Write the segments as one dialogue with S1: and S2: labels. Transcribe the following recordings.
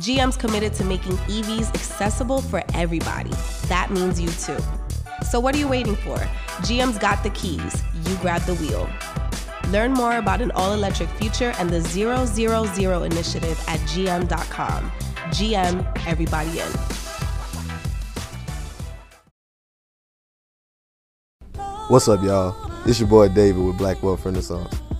S1: GM's committed to making EVs accessible for everybody. That means you too. So, what are you waiting for? GM's got the keys. You grab the wheel. Learn more about an all electric future and the 000 initiative at gm.com. GM, everybody in.
S2: What's up, y'all? It's your boy David with Black Wealth Renaissance,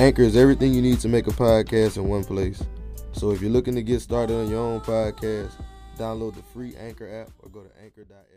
S2: Anchor is everything you need to make a podcast in one place. So if you're looking to get started on your own podcast, download the free Anchor app or go to anchor.fm.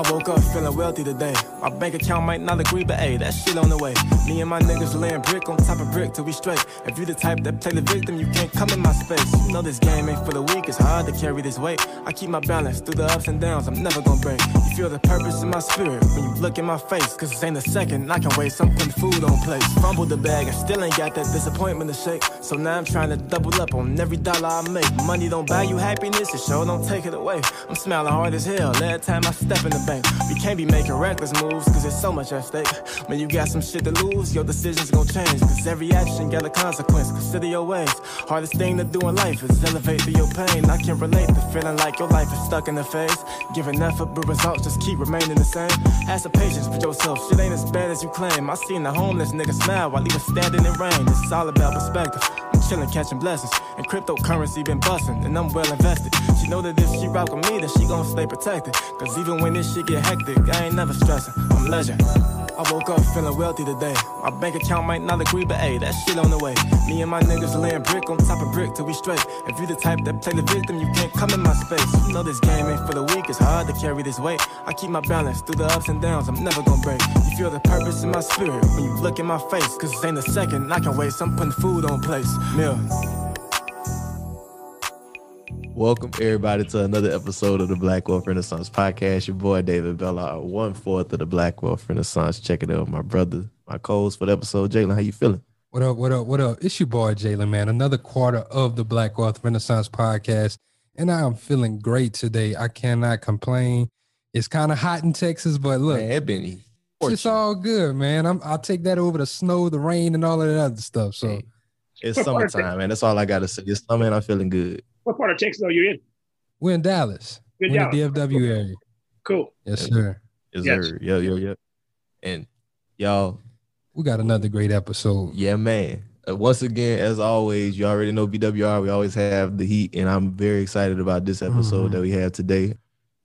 S3: I woke up feeling wealthy today. My bank account might not agree, but hey, that shit on the way. Me and my niggas laying brick on top of brick till we straight. If you the type that play the victim, you can't come in my space. You know this game ain't for the weak, it's hard to carry this weight. I keep my balance through the ups and downs, I'm never gonna break. You feel the purpose in my spirit when you look in my face. Cause this ain't a second, I can waste. I'm putting food on plates. Fumble the bag, I still ain't got that disappointment to shake. So now I'm trying to double up on every dollar I make. Money don't buy you happiness, it sure don't take it away. I'm smiling hard as hell every time I step in the bank. We can't be making reckless moves, cause there's so much at stake. When you got some shit to lose, your decisions gon' change. Cause every action got a consequence, consider your ways. Hardest thing to do in life is elevate through your pain. I can relate to feeling like your life is stuck in the phase. Giving effort, but results just keep remaining the same. Have some patience with yourself, shit ain't as bad as you claim. I seen the homeless nigga smile while he was standing in rain. It's all about perspective. Chillin', catching blessings. And cryptocurrency been bustin', and I'm well invested. She know that if she rock with me, then she gon' stay protected. Cause even when this shit get hectic, I ain't never stressing. I'm legend. I woke up feeling wealthy today. My bank account might not agree, but hey, that shit on the way. Me and my niggas laying brick on top of brick till we straight. If you the type that play the victim, you can't come in my space. You know this game ain't for the weak, it's hard to carry this weight. I keep my balance through the ups and downs, I'm never gonna break. You feel the purpose in my spirit when you look in my face. Cause this ain't a second, I can waste. I'm putting food on place. Meal.
S2: Welcome everybody to another episode of the Black Wealth Renaissance podcast. Your boy David Bella, one fourth of the Black Wealth Renaissance. Check it out, my brother, my co-host for the episode. Jalen, how you feeling?
S4: What up? What up? What up? It's your boy Jalen, man. Another quarter of the Black Wealth Renaissance podcast, and I am feeling great today. I cannot complain. It's kind of hot in Texas, but look,
S2: Man, it been
S4: it's all good, man. I'm, I'll take that over the snow, the rain, and all of that other stuff. So
S2: Hey, it's summertime, man. That's all I gotta say. It's summer and I'm feeling good.
S5: What part of Texas are you in?
S4: we're in Dallas,
S5: Good
S4: we're in the DFW area.
S5: Cool.
S4: Yes, sir.
S2: Yes,
S5: Yes.
S2: sir. Yo, yo, yo. And y'all,
S4: We got another great episode.
S2: yeah, man. Uh, once again, as always, you already know BWR. We always have the heat, and I'm very excited about this episode
S4: Mhm.
S2: that we have today.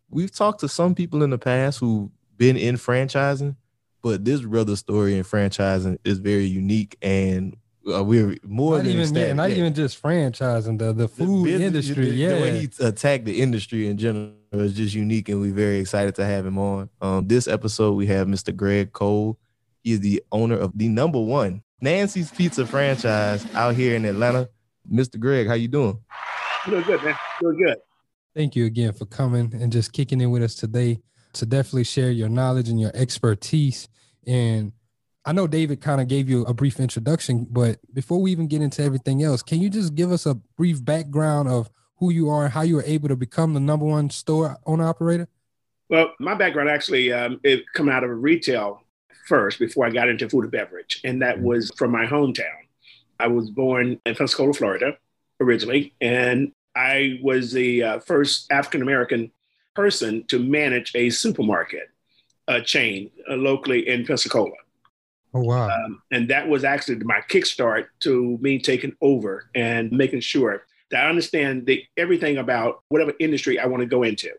S2: We've talked to some people in the past who've been in franchising, but this brother story in franchising is very unique, and uh, we're more
S4: Not
S2: than
S4: even, yeah, not
S2: Yeah.
S4: even just franchising the the
S2: The
S4: food
S2: business-
S4: industry.
S2: the,
S4: yeah,
S2: the way he attacked the industry in general is just unique, and we're very excited to have him on. Um, this episode we have Mr. Greg Cole. He is the owner of the number one Nancy's Pizza franchise out here in Atlanta. Mr. Greg, how you doing?
S5: Doing good, man. Doing good.
S4: Thank you again for coming and just kicking in with us today to definitely share your knowledge and your expertise. And I know David kind of gave you a brief introduction, but before we even get into everything else, can you just give us a brief background of who you are and how you were able to become the number one store owner operator?
S5: Well, my background actually um, it come out of retail first before I got into food and beverage, and that was from my hometown. I was born in Pensacola, Florida, originally, and I was the uh, first African American person to manage a supermarket a chain uh, locally in Pensacola.
S4: Oh wow!
S5: Um, and that was actually my kickstart to me taking over and making sure that I understand the, everything about whatever industry I want to go into.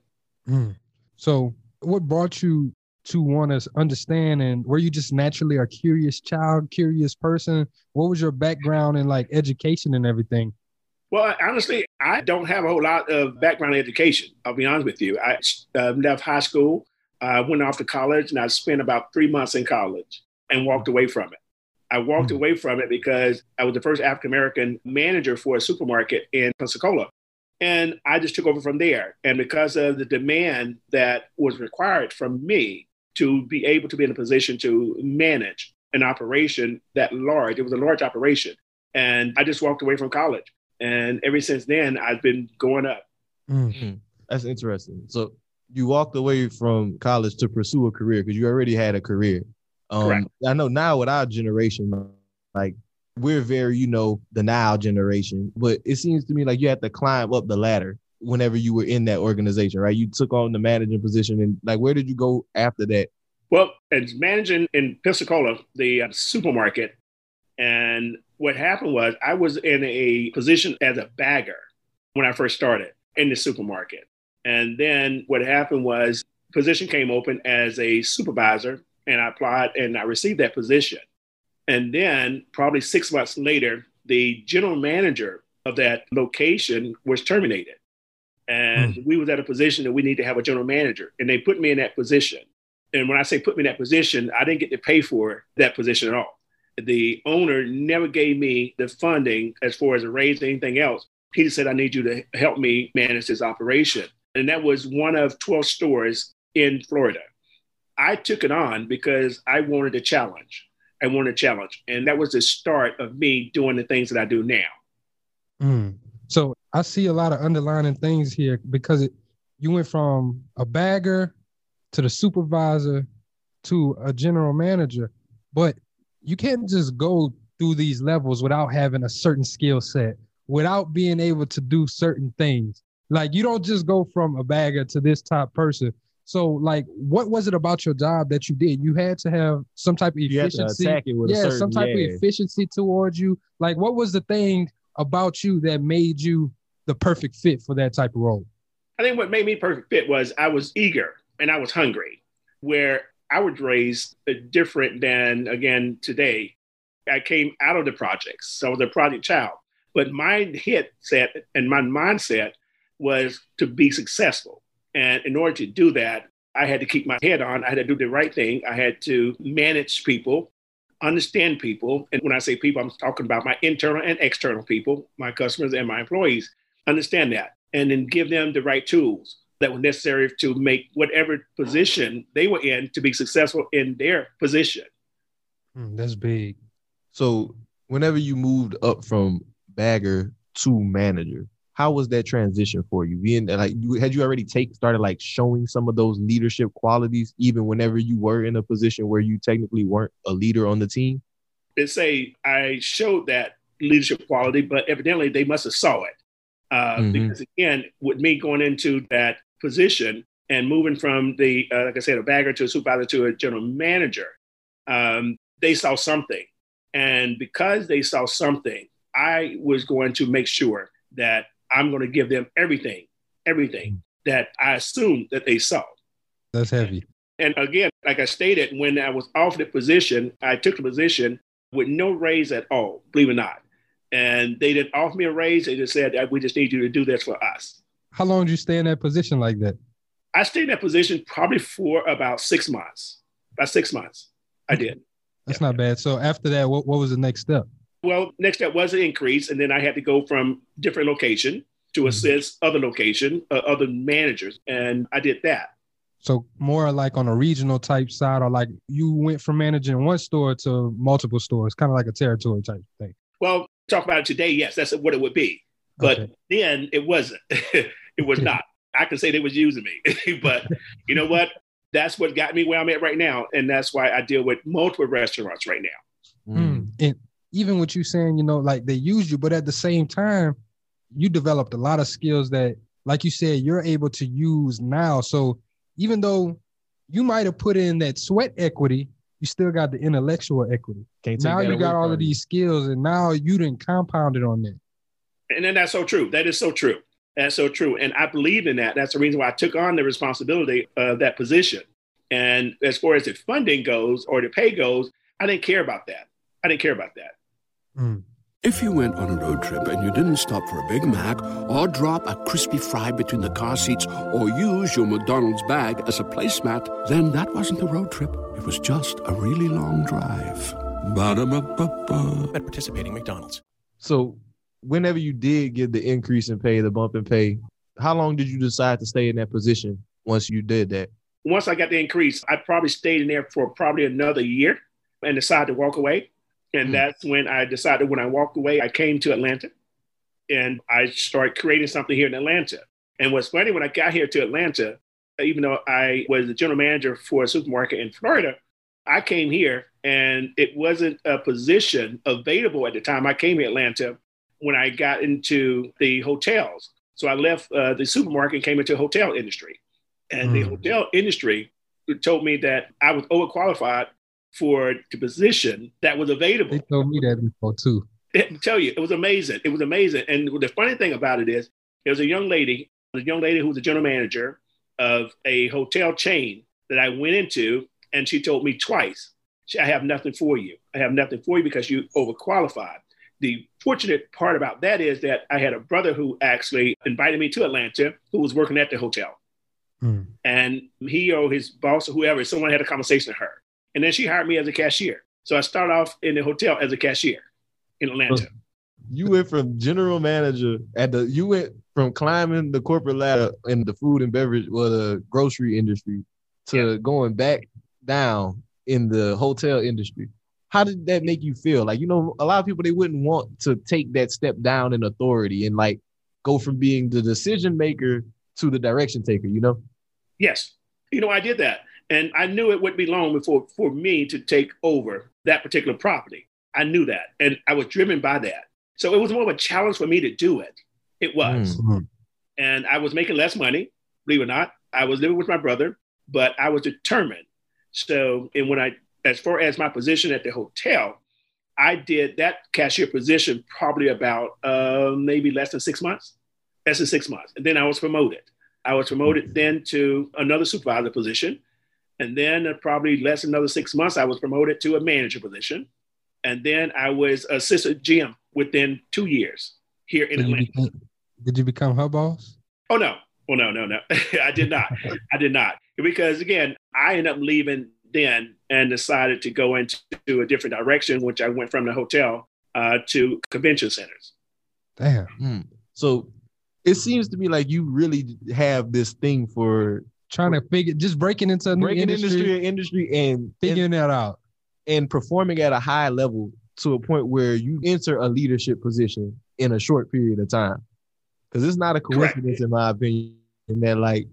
S4: Mm. So, what brought you to want to understand? And were you just naturally a curious child, curious person? What was your background in like education and everything?
S5: Well, honestly, I don't have a whole lot of background in education. I'll be honest with you. I uh, left high school, I uh, went off to college, and I spent about three months in college and walked away from it. I walked mm-hmm. away from it because I was the first African American manager for a supermarket in Pensacola. And I just took over from there. And because of the demand that was required from me to be able to be in a position to manage an operation that large, it was a large operation. And I just walked away from college. And ever since then, I've been going up.
S2: Mm-hmm. That's interesting. So you walked away from college to pursue a career because you already had a career. Um, Correct. I know now with our generation, like we're very, you know, the now generation, but it seems to me like you had to climb up the ladder whenever you were in that organization, right? You took on the managing position, and like, where did you go after that?
S5: Well, as managing in Pensacola, the uh, supermarket, and what happened was I was in a position as a bagger when I first started in the supermarket. And then what happened was position came open as a supervisor and I applied and I received that position. And then probably six months later, the general manager of that location was terminated. And mm. we was at a position that we need to have a general manager. And they put me in that position. And when I say put me in that position, I didn't get to pay for that position at all. The owner never gave me the funding as far as a raise or anything else. He just said, I need you to help me manage this operation. And that was one of 12 stores in Florida. I took it on because I wanted a challenge. I wanted a challenge. And that was the start of me doing the things that I do now.
S4: Mm. So I see a lot of underlining things here because it, you went from a bagger to the supervisor to a general manager, but you can't just go through these levels without having a certain skill set, without being able to do certain things. Like you don't just go from a bagger to this top person so, like, what was it about your job that you did? You had to have some type of efficiency. yeah, certain, some type yeah. of efficiency towards you. Like, what was the thing about you that made you the perfect fit for that type of role?
S5: I think what made me perfect fit was I was eager and I was hungry. Where I was raised different than again today. I came out of the projects, so I was a project child. But my hit set and my mindset was to be successful. And in order to do that, I had to keep my head on. I had to do the right thing. I had to manage people, understand people. And when I say people, I'm talking about my internal and external people, my customers and my employees. Understand that. And then give them the right tools that were necessary to make whatever position they were in to be successful in their position.
S4: Mm, that's big.
S2: So, whenever you moved up from bagger to manager, how was that transition for you? Being like, you, had you already take started like showing some of those leadership qualities, even whenever you were in a position where you technically weren't a leader on the team?
S5: They say I showed that leadership quality, but evidently they must have saw it. Uh, mm-hmm. Because again, with me going into that position and moving from the, uh, like I said, a bagger to a supervisor to a general manager, um, they saw something. And because they saw something, I was going to make sure that I'm going to give them everything, everything mm. that I assumed that they saw.
S4: That's heavy.
S5: And again, like I stated, when I was offered the position, I took the position with no raise at all, believe it or not. And they didn't offer me a raise. They just said, we just need you to do this for us.
S4: How long did you stay in that position like that?
S5: I stayed in that position probably for about six months. About six months. I mm. did.
S4: That's yeah. not bad. So after that, what, what was the next step?
S5: Well, next step was an increase, and then I had to go from different location to mm-hmm. assist other location, uh, other managers, and I did that.
S4: So more like on a regional type side, or like you went from managing one store to multiple stores, kind of like a territory type thing.
S5: Well, talk about it today. Yes, that's what it would be, but okay. then it wasn't. it was not. I can say they was using me, but you know what? That's what got me where I'm at right now, and that's why I deal with multiple restaurants right now.
S4: Mm. And even with you saying, you know, like they use you, but at the same time, you developed a lot of skills that, like you said, you're able to use now. So even though you might have put in that sweat equity, you still got the intellectual equity. now you got all of these skills, and now you didn't compound it on that.
S5: And then that's so true. That is so true. That's so true. And I believe in that. That's the reason why I took on the responsibility of that position. And as far as the funding goes or the pay goes, I didn't care about that. I didn't care about that.
S6: Mm. If you went on a road trip and you didn't stop for a Big Mac or drop a crispy fry between the car seats or use your McDonald's bag as a placemat, then that wasn't a road trip. It was just a really long drive. Ba-da-ba-ba-ba.
S7: At participating McDonald's.
S2: So, whenever you did get the increase in pay, the bump in pay, how long did you decide to stay in that position once you did that?
S5: Once I got the increase, I probably stayed in there for probably another year and decided to walk away and mm. that's when I decided when I walked away, I came to Atlanta and I started creating something here in Atlanta. And what's funny, when I got here to Atlanta, even though I was the general manager for a supermarket in Florida, I came here and it wasn't a position available at the time I came to Atlanta when I got into the hotels. So I left uh, the supermarket and came into the hotel industry. And mm. the hotel industry told me that I was overqualified for the position that was available.
S4: They told me that before too.
S5: I tell you, it was amazing. It was amazing. And the funny thing about it is, there was a young lady, a young lady who was a general manager of a hotel chain that I went into, and she told me twice, "I have nothing for you. I have nothing for you because you overqualified." The fortunate part about that is that I had a brother who actually invited me to Atlanta, who was working at the hotel, hmm. and he or his boss or whoever, someone had a conversation with her, and then she hired me as a cashier. So I started off in the hotel as a cashier in Atlanta.
S2: You went from general manager at the you went from climbing the corporate ladder in the food and beverage or the grocery industry to yeah. going back down in the hotel industry. How did that make you feel? Like, you know, a lot of people they wouldn't want to take that step down in authority and like go from being the decision maker to the direction taker, you know?
S5: Yes. You know, I did that. And I knew it wouldn't be long before for me to take over that particular property. I knew that. And I was driven by that. So it was more of a challenge for me to do it. It was. Mm-hmm. And I was making less money, believe it or not. I was living with my brother, but I was determined. So, and when I, as far as my position at the hotel, I did that cashier position probably about uh, maybe less than six months, less than six months. And then I was promoted. I was promoted then to another supervisor position. And then uh, probably less than another six months, I was promoted to a manager position. And then I was assistant GM within two years here in did Atlanta.
S4: You become, did you become her boss?
S5: Oh, no. Oh, no, no, no. I did not. I did not. Because again, I ended up leaving then and decided to go into a different direction, which I went from the hotel uh, to convention centers.
S4: Damn.
S2: Hmm. So it seems to me like you really have this thing for
S4: trying to figure just breaking into a new breaking industry,
S2: industry, and
S4: figuring
S2: and,
S4: that out
S2: and performing at a high level to a point where you enter a leadership position in a short period of time. Because it's not a coincidence, Correct. in my opinion, that like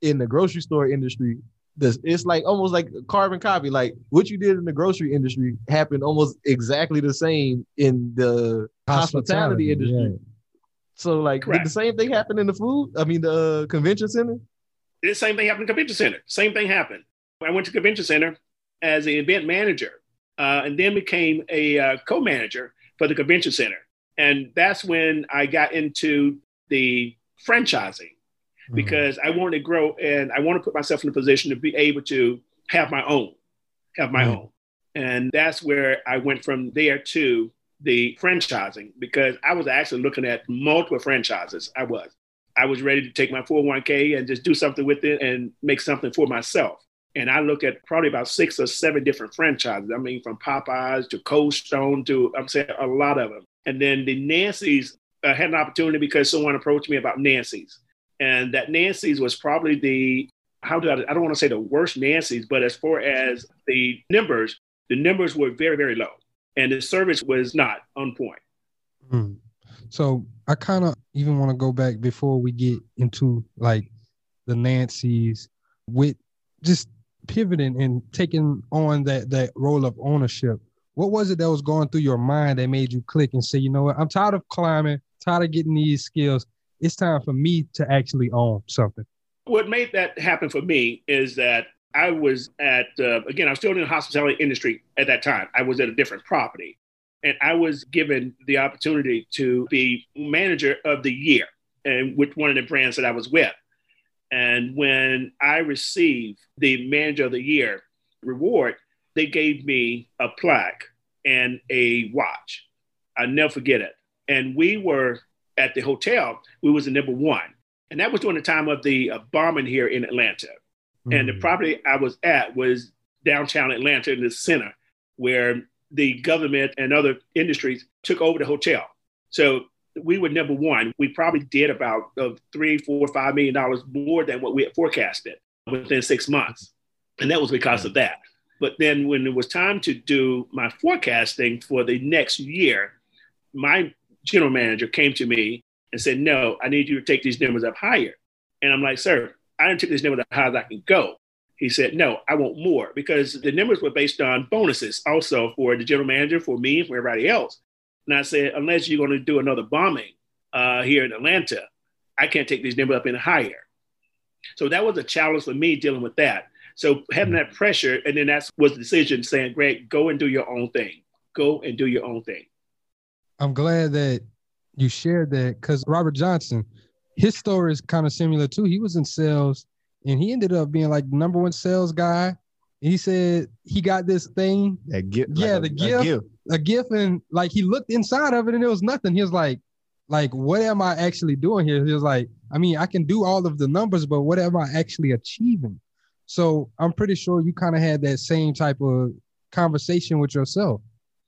S2: in the grocery store industry, this it's like almost like carbon copy. Like what you did in the grocery industry happened almost exactly the same in the hospitality, hospitality industry. Yeah. So like did the same thing happened in the food? I mean the uh, convention center?
S5: The same thing happened in convention center. Same thing happened. I went to convention center as an event manager, uh, and then became a uh, co-manager for the convention center. And that's when I got into the franchising mm-hmm. because I wanted to grow and I want to put myself in a position to be able to have my own, have my mm-hmm. own. And that's where I went from there to the franchising because I was actually looking at multiple franchises. I was. I was ready to take my 401k and just do something with it and make something for myself. And I looked at probably about six or seven different franchises. I mean, from Popeyes to Cold Stone to, I'm saying a lot of them. And then the Nancy's uh, had an opportunity because someone approached me about Nancy's. And that Nancy's was probably the, how do I, I don't want to say the worst Nancy's, but as far as the numbers, the numbers were very, very low. And the service was not on point.
S4: Mm. So I kind of even want to go back before we get into like the Nancy's with just pivoting and taking on that that role of ownership. What was it that was going through your mind that made you click and say, you know what, I'm tired of climbing tired of getting these skills. It's time for me to actually own something.
S5: What made that happen for me is that I was at, uh, again, I was still in the hospitality industry at that time. I was at a different property. And I was given the opportunity to be manager of the year and with one of the brands that I was with. And when I received the manager of the year reward, they gave me a plaque and a watch. I'll never forget it. And we were at the hotel, we was in number one. And that was during the time of the uh, bombing here in Atlanta. Mm. And the hmm. property I was at was downtown Atlanta in the center, where the government and other industries took over the hotel. So we were number one. We probably did about uh, three, four, five million dollars more than what we had forecasted within six months. And that was because of that. But then when it was time to do my forecasting for the next year, my general manager came to me and said, No, I need you to take these numbers up higher. And I'm like, Sir, I didn't take these numbers up high as I can go. He said, No, I want more because the numbers were based on bonuses also for the general manager, for me, for everybody else. And I said, unless you're going to do another bombing uh, here in Atlanta, I can't take these numbers up any higher. So that was a challenge for me dealing with that. So having that pressure, and then that was the decision saying, Greg, go and do your own thing. Go and do your own thing.
S4: I'm glad that you shared that because Robert Johnson, his story is kind of similar too. He was in sales and he ended up being like number one sales guy he said he got this thing.
S2: That gift.
S4: Yeah, like the a, gift, a gift. A gift. And like he looked inside of it and it was nothing. He was like, like, what am I actually doing here? He was like, I mean, I can do all of the numbers, but what am I actually achieving? So I'm pretty sure you kind of had that same type of conversation with yourself.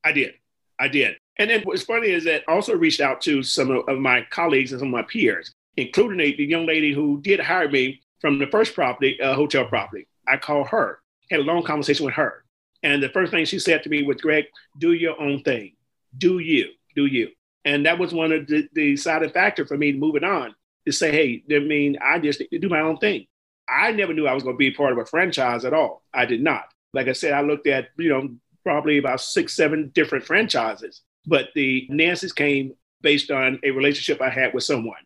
S5: I did. I did. And then what's funny is that I also reached out to some of, of my colleagues and some of my peers, including a, the young lady who did hire me from the first property, uh, hotel property. I called her had a long conversation with her. And the first thing she said to me was, Greg, do your own thing. Do you, do you. And that was one of the, the deciding factor for me moving on to say, hey, I mean, I just do my own thing. I never knew I was going to be part of a franchise at all. I did not. Like I said, I looked at, you know, probably about six, seven different franchises, but the Nancy's came based on a relationship I had with someone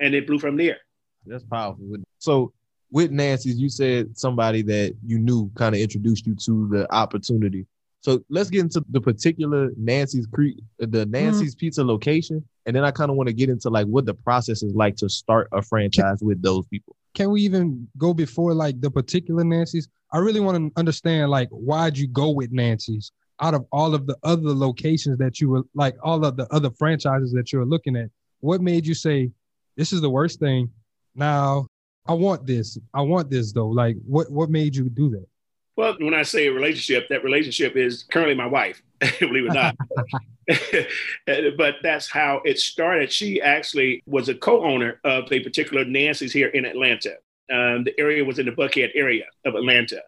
S5: and it blew from there.
S2: That's powerful. So with Nancy's, you said somebody that you knew kind of introduced you to the opportunity. So let's get into the particular Nancy's Creek, the. Nancy's mm-hmm. Pizza location, and then I kind of want to get into like what the process is like to start a franchise with those people.
S4: Can we even go before like the particular Nancy's? I really want to understand like why'd you go with Nancy's out of all of the other locations that you were like all of the other franchises that you were looking at. What made you say this is the worst thing? Now I want this. I want this though. Like, what what made you do that?
S5: Well, when I say a relationship, that relationship is currently my wife, believe it or not. but that's how it started. She actually was a co-owner of a particular Nancy's here in Atlanta. Um, the area was in the Buckhead area of Atlanta,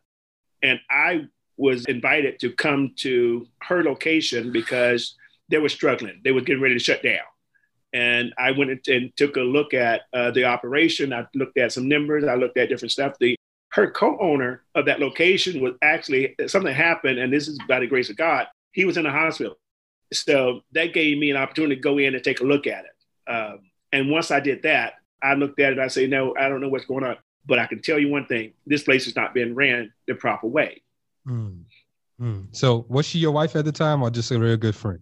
S5: and I was invited to come to her location because they were struggling. They were getting ready to shut down. And I went and took a look at uh, the operation. I looked at some numbers. I looked at different stuff. The her co-owner of that location was actually something happened, and this is by the grace of God. He was in the hospital, so that gave me an opportunity to go in and take a look at it. Um, and once I did that, I looked at it. I say, no, I don't know what's going on, but I can tell you one thing: this place has not been ran the proper way.
S4: Mm. Mm. So, was she your wife at the time, or just a real good friend?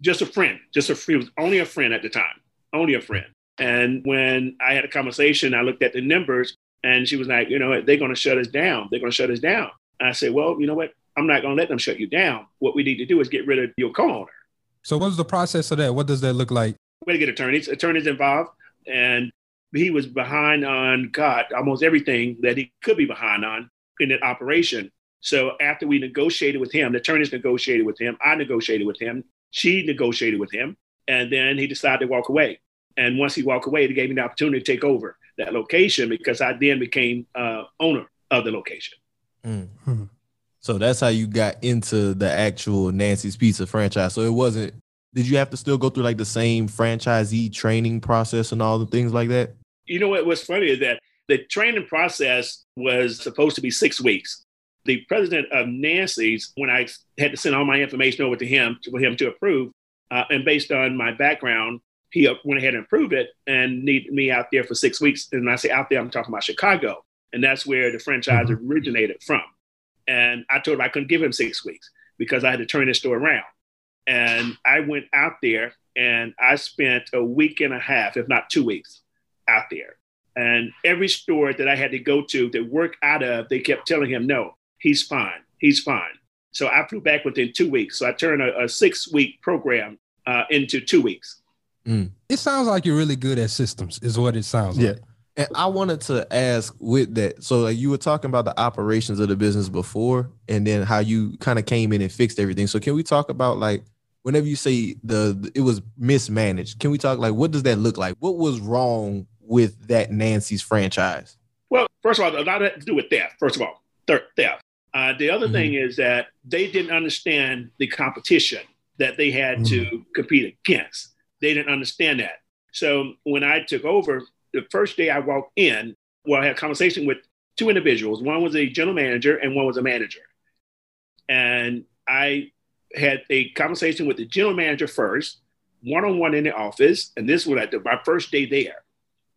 S5: Just a friend, just a he was only a friend at the time, only a friend. And when I had a conversation, I looked at the numbers and she was like, you know, they're going to shut us down. They're going to shut us down. And I said, well, you know what? I'm not going to let them shut you down. What we need to do is get rid of your co-owner.
S4: So what's the process of that? What does that look like?
S5: We get attorneys, attorneys involved. And he was behind on God, almost everything that he could be behind on in that operation. So after we negotiated with him, the attorneys negotiated with him, I negotiated with him. She negotiated with him, and then he decided to walk away. And once he walked away, it gave me the opportunity to take over that location because I then became uh, owner of the location.
S2: Mm-hmm. So that's how you got into the actual Nancy's Pizza franchise. So it wasn't. Did you have to still go through like the same franchisee training process and all the things like that?
S5: You know what was funny is that the training process was supposed to be six weeks the president of Nancy's, when I had to send all my information over to him for him to approve, uh, and based on my background, he went ahead and approved it and needed me out there for six weeks. And I say out there, I'm talking about Chicago. And that's where the franchise mm-hmm. originated from. And I told him I couldn't give him six weeks because I had to turn this store around. And I went out there and I spent a week and a half, if not two weeks, out there. And every store that I had to go to to work out of, they kept telling him, no, he's fine. He's fine. So I flew back within two weeks. So I turned a, a six week program uh, into two weeks.
S4: Mm. It sounds like you're really good at systems, is what it sounds yeah. like.
S2: And I wanted to ask with that. So like you were talking about the operations of the business before and then how you kind of came in and fixed everything. So can we talk about like whenever you say the, the, it was mismanaged, can we talk like what does that look like? What was wrong with that Nancy's franchise?
S5: Well, first of all, a lot of that to do with theft. First of all, theft. Uh, the other mm-hmm. thing is that they didn't understand the competition that they had mm-hmm. to compete against. They didn't understand that. So when I took over, the first day I walked in, well, I had a conversation with two individuals. One was a general manager and one was a manager. And I had a conversation with the general manager first, one on one in the office. And this was my first day there.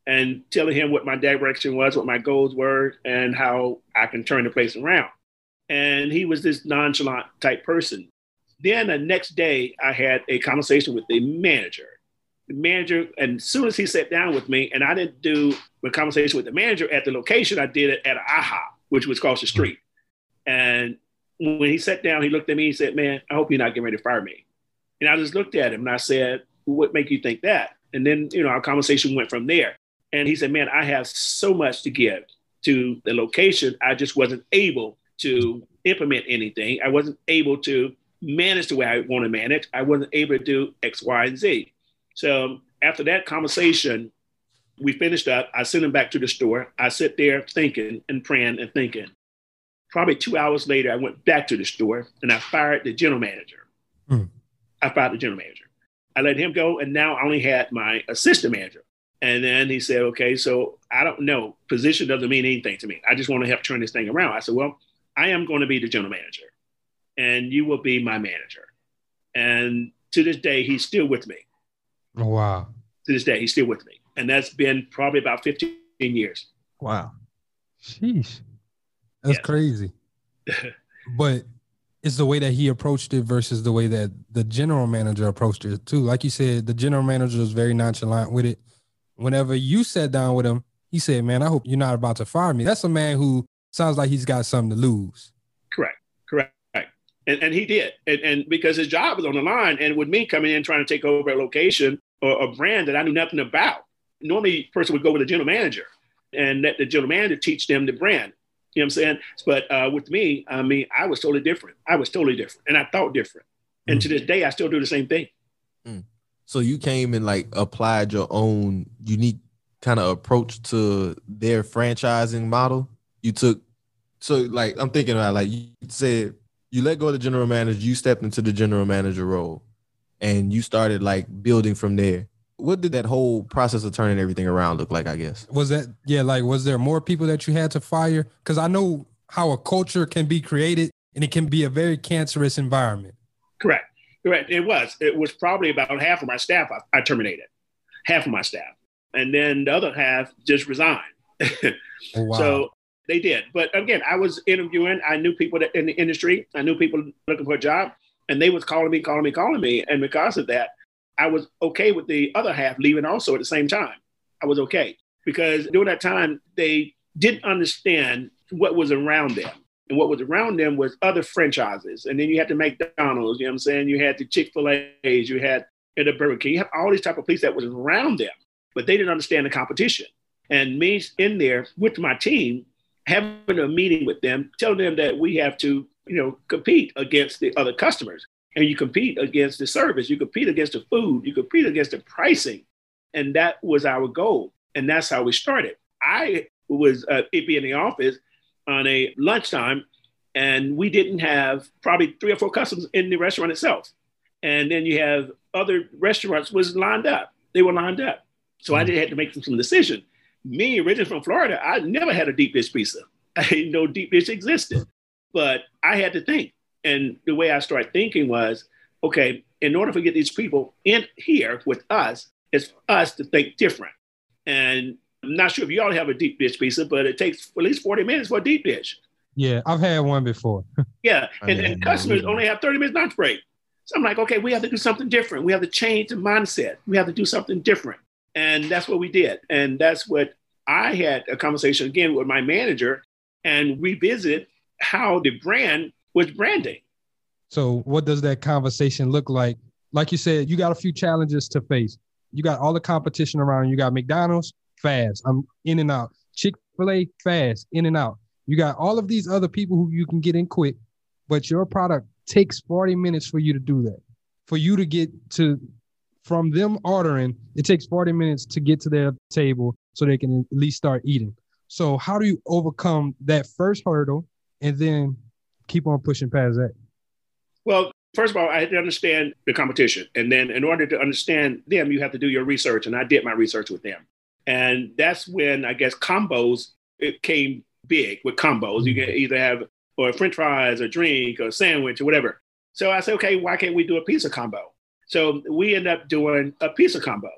S5: And telling him what my direction was, what my goals were, and how I can turn the place around. And he was this nonchalant type person. Then the next day, I had a conversation with the manager the manager, and as soon as he sat down with me, and I didn't do a conversation with the manager at the location, I did it at AHA, which was across the street. And when he sat down, he looked at me and said, Man, I hope you're not getting ready to fire me. And I just looked at him and I said, What make you think that? And then, you know, our conversation went from there. And he said, Man, I have so much to give to the location. I just wasn't able to implement anything. I wasn't able to manage the way I want to manage. I wasn't able to do X, Y, and Z. So after that conversation, we finished up. I sent him back to the store. I sit there thinking and praying and thinking. Probably two hours later, I went back to the store and I fired the general manager. Hmm. I fired the general manager. I let him go, and now I only had my assistant manager. And then he said, "Okay, so I don't know. Position doesn't mean anything to me. I just want to help turn this thing around." I said, "Well, I am going to be the general manager, and you will be my manager." And to this day, he's still with me.
S4: Oh, wow.
S5: To this day, he's still with me. And that's been probably about 15 years.
S4: Wow. Sheesh. That's yes. crazy. but it's the way that he approached it versus the way that the general manager approached it too. Like you said, the general manager was very nonchalant with it. Whenever you sat down with him, he said, Man, I hope you're not about to fire me. That's a man who sounds like he's got something to lose.
S5: Correct. Correct. And, and he did. And, and because his job was on the line. And with me coming in trying to take over a location, or a brand that I knew nothing about. Normally, a person would go with a general manager and let the general manager teach them the brand. You know what I'm saying? But uh, with me, I mean, I was totally different. I was totally different, and I thought different. And mm. to this day, I still do the same thing.
S2: Mm. So you came and like applied your own unique kind of approach to their franchising model. You took so like I'm thinking about like you said you let go of the general manager, you stepped into the general manager role and you started like building from there. What did that whole process of turning everything around look like i guess?
S4: Was that yeah like was there more people that you had to fire? Because i know how a culture can be created and it can be a very cancerous environment.
S5: Correct. Correct. It was. It was probably about half of my staff i, I terminated. Half of my staff. And then the other half just resigned. Oh, wow. so they did but again i was interviewing i knew people that, in the industry i knew people looking for a job and they was calling me, calling me, calling me. And because of that, I was okay with the other half leaving also at the same time. I was okay because during that time, they didn't understand what was around them. And what was around them was other franchises. And then you had the McDonald's, you know what I'm saying? You had the Chick-fil-A's, you had the Burger King, you had all these type of places that was around them, but they didn't understand the competition. And me in there with my team, having a meeting with them, telling them that we have to you know, compete against the other customers. And you compete against the service, you compete against the food, you compete against the pricing. And that was our goal. And that's how we started. I was uh, in the office on a lunchtime, and we didn't have probably three or four customers in the restaurant itself. And then you have other restaurants was lined up. They were lined up. So mm-hmm. I did have to make some, some decision. Me, originally from Florida, I never had a deep dish pizza. I didn't know deep dish existed. But I had to think. And the way I started thinking was, okay, in order to get these people in here with us, it's for us to think different. And I'm not sure if y'all have a deep dish pizza, but it takes at least 40 minutes for a deep dish.
S4: Yeah, I've had one before.
S5: Yeah.
S2: I
S5: And,
S2: mean,
S5: and customers only have 30 minutes lunch break. So I'm like, okay, we have to do something different. We have to change the mindset. We have to do something different. And that's what we did. And that's what I had a conversation again with my manager and revisit how the brand was branding.
S4: So, what does that conversation look like? Like you said, you got a few challenges to face. You got all the competition around. You got McDonald's, fast. I'm in and out. Chick fil A, fast, in and out. You got all of these other people who you can get in quick, but your product takes 40 minutes for you to do that. For you to get to from them ordering, it takes 40 minutes to get to their table so they can at least start eating. So, how do you overcome that first hurdle and then keep on pushing past that?
S5: Well, first of all, I had to understand the competition. And then in order to understand them, you have to do your research. And I did my research with them. And that's when I guess combos it came big with combos. You can either have or French fries, or drink, or sandwich, or whatever. So I said, okay, why can't we do a pizza combo? So we end up doing a pizza combo,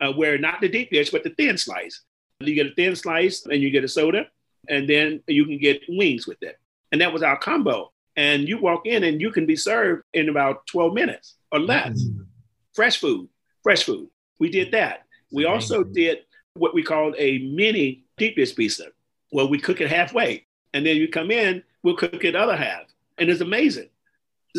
S5: uh, where not the deep dish, but the thin slice. You get a thin slice, and you get a soda, and then you can get wings with it. And that was our combo. And you walk in, and you can be served in about 12 minutes or less. Fresh food, fresh food. We did that. We also did what we called a mini deep dish pizza, where we cook it halfway, and then you come in, we'll cook it the other half, and it's amazing.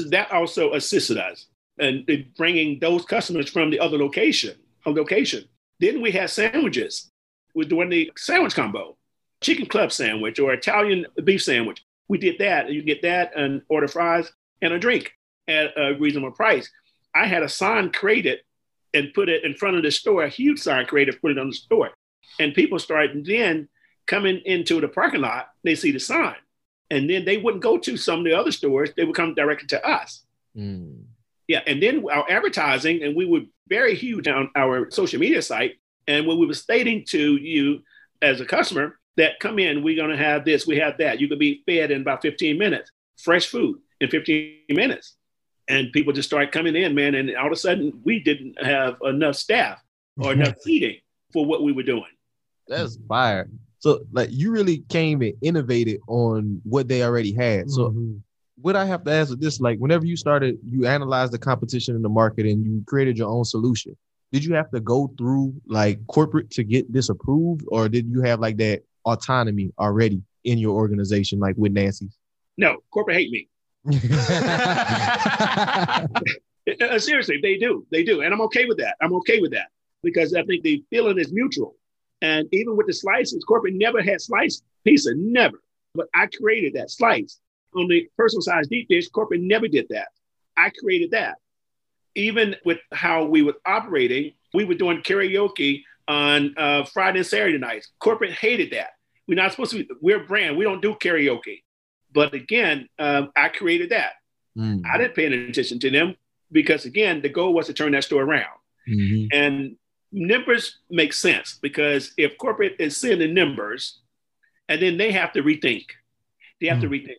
S5: That also assisted us in bringing those customers from the other location, a location. Then we had sandwiches. We're doing the sandwich combo, chicken club sandwich or Italian beef sandwich. We did that. You get that and order fries and a drink at a reasonable price. I had a sign created and put it in front of the store, a huge sign created, put it on the store. And people started then coming into the parking lot, they see the sign. And then they wouldn't go to some of the other stores, they would come directly to us.
S2: Mm.
S5: Yeah, and then our advertising, and we were very huge on our social media site. And when we were stating to you as a customer that come in, we're going to have this, we have that. You could be fed in about 15 minutes, fresh food in 15 minutes. And people just started coming in, man. And all of a sudden, we didn't have enough staff or enough seating for what we were doing.
S2: That's fire. So like you really came and innovated on what they already had. So
S4: Mhm.
S2: What I have to ask is this: like, whenever you started, you analyzed the competition in the market and you created your own solution. Did you have to go through like corporate to get this approved, or did you have like that autonomy already in your organization, like with Nancy's?
S5: No, corporate hate me. Uh, seriously, they do. They do. And I'm okay with that. I'm okay with that because I think the feeling is mutual. And even with the slices, corporate never had sliced pizza, never. But I created that slice. On the personal size deep dish, corporate never did that. I created that. Even with how we were operating, we were doing karaoke on uh, Friday and Saturday nights. Corporate hated that. We're not supposed to be, we're a brand. We don't do karaoke. But again, um, I created that.
S2: Mm.
S5: I didn't pay any attention to them because again, the goal was to turn that store around.
S2: Mhm.
S5: And numbers make sense because if corporate is sending numbers, and then they have to rethink, they have to rethink.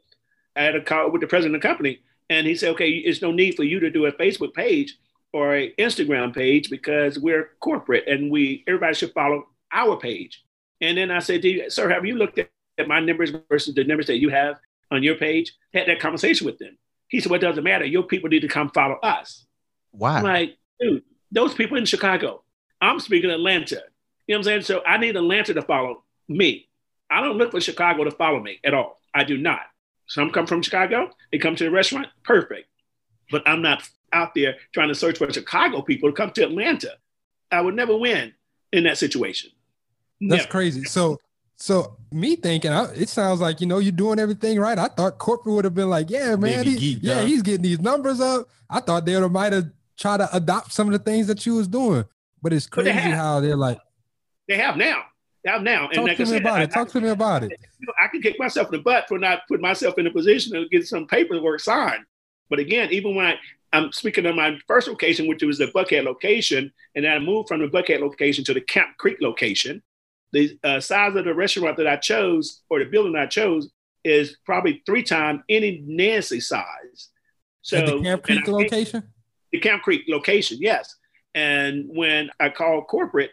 S5: I had a call with the president of the company, and he said, "Okay, it's no need for you to do a Facebook page or an Instagram page because we're corporate and we everybody should follow our page." And then I said, "Do you, "Sir, have you looked at, at my numbers versus the numbers that you have on your page?" Had that conversation with them. He said, "Well, doesn't matter. Your people need to come follow us."
S2: Why?
S5: I'm like, dude, those people in Chicago. I'm speaking Atlanta. You know what I'm saying? So I need Atlanta to follow me. I don't look for Chicago to follow me at all. I do not. Some come from Chicago, they come to the restaurant, perfect. But I'm not out there trying to search for Chicago people to come to Atlanta. I would never win in that situation.
S4: That's
S5: Never.
S4: crazy. So, so me thinking, I, it sounds like you know you're doing everything right. I thought corporate would have been like, yeah, man, he-
S7: geeked
S4: yeah,
S7: out.
S4: he's getting these numbers up. I thought they would might have tried to adopt some of the things that you was doing, but it's
S5: But they
S4: crazy how they're like,
S5: They have now. Now.
S4: talk
S5: like
S4: to
S5: I
S4: me
S5: said,
S4: about
S5: I-
S4: it. Talk to me about it.
S5: you know, I can kick myself in the butt for not putting myself in a position to get some paperwork signed. But again, even when I, I'm speaking of my first location, which was the Buckhead location, and then I moved from the Buckhead location to the Camp Creek location. The uh, size of the restaurant that I chose, or the building I chose, is probably three times any Nancy size. So
S4: At the Camp Creek
S5: I
S4: location.
S5: the Camp Creek location, yes. And when I called corporate,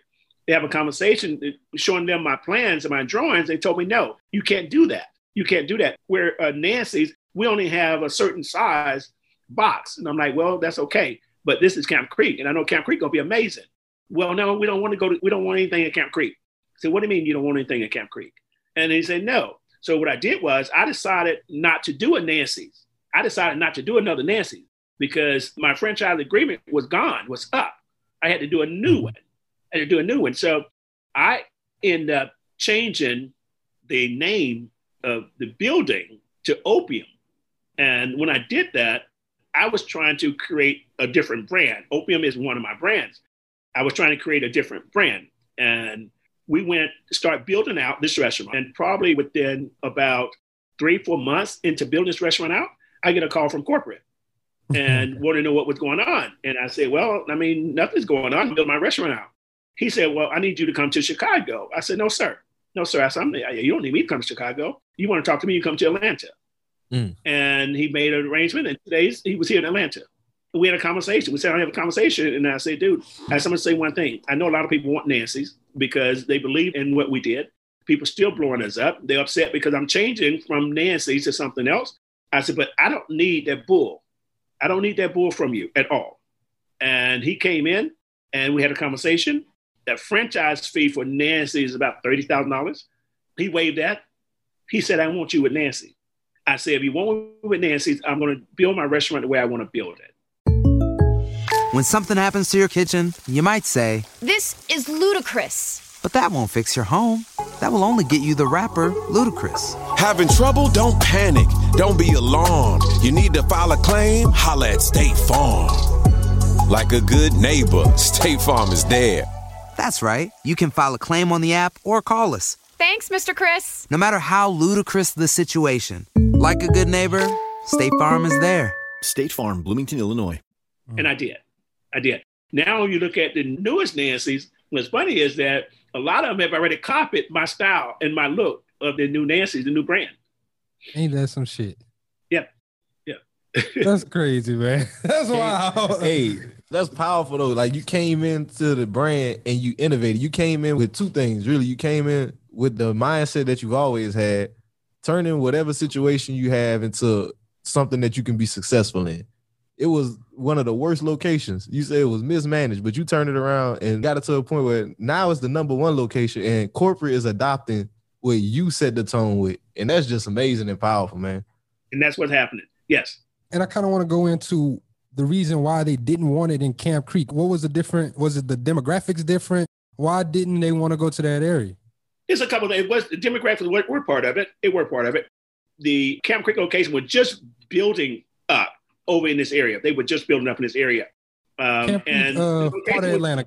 S5: they have a conversation showing them my plans and my drawings. They told me, no, you can't do that. You can't do that. Where uh, Nancy's, we only have a certain size box. And I'm like, well, that's okay. But this is Camp Creek. And I know Camp Creek gonna be amazing. Well, no, we don't want to go to, we don't want anything at Camp Creek. I said, what do you mean you don't want anything at Camp Creek? And he said, no. So what I did was I decided not to do a Nancy's. I decided not to do another Nancy's because my franchise agreement was gone, was up. I had to do a new one. To do a new one. So I end up changing the name of the building to Opium. And when I did that, I was trying to create a different brand. Opium is one of my brands. I was trying to create a different brand. And we went to start building out this restaurant. And probably within about three, four months into building this restaurant out, I get a call from corporate and want to know what was going on. And I said, Well, I mean, nothing's going on. Build my restaurant out. He said, Well, I need you to come to Chicago. I said, No, sir. No, sir. I said, You don't need me to come to Chicago. You want to talk to me, you come to Atlanta. Mm. And he made an arrangement. And today's he was here in Atlanta. We had a conversation. We said, I have a conversation. And I said, dude, I just want to say one thing. I know a lot of people want Nancy's because they believe in what we did. People still blowing us up. They're upset because I'm changing from Nancy's to something else. I said, but I don't need that bull. I don't need that bull from you at all. And he came in and we had a conversation. The franchise fee for Nancy is about $30,000. He waived that. He said, I want you with Nancy. I said, if you want me with Nancy, I'm going to build my restaurant the way I want to build it.
S7: When something happens to your kitchen, you might say,
S8: This is ludicrous.
S7: But that won't fix your home. That will only get you the rapper, Ludacris.
S9: Having trouble? Don't panic. Don't be alarmed. You need to file a claim? Holla at State Farm. Like a good neighbor, State Farm is there.
S7: That's right. You can file a claim on the app or call us.
S8: Thanks, Mr. Chris.
S7: No matter how ludicrous the situation, like a good neighbor, State Farm is there.
S10: State Farm, Bloomington, Illinois. Mm.
S5: And I did. I did. Now you look at the newest Nancy's. What's funny is that a lot of them have already copied my style and my look of the new Nancy's, the new brand.
S4: Ain't that some shit?
S5: Yep. Yeah.
S4: that's crazy, man. That's wild.
S2: Hey, that's powerful though. Like you came into the brand and you innovated. You came in with two things, really. You came in with the mindset that you've always had, turning whatever situation you have into something that you can be successful in it was one of the worst locations. You say it was mismanaged, but you turned it around and got it to a point where now it's the number one location, and corporate is adopting what you set the tone with, and that's just amazing and powerful, man.
S5: And that's what's happening. Yes.
S4: And I kind of want to go into the reason why they didn't want it in Camp Creek. What was the different? Was it the demographics different? Why didn't they want to go to that area?
S5: There's a couple of it was the demographics were, were part of it. It were part of it. The Camp Creek location was just building up over in this area. They were just building up in this area. Um, Camp and
S4: uh, part of Atlanta.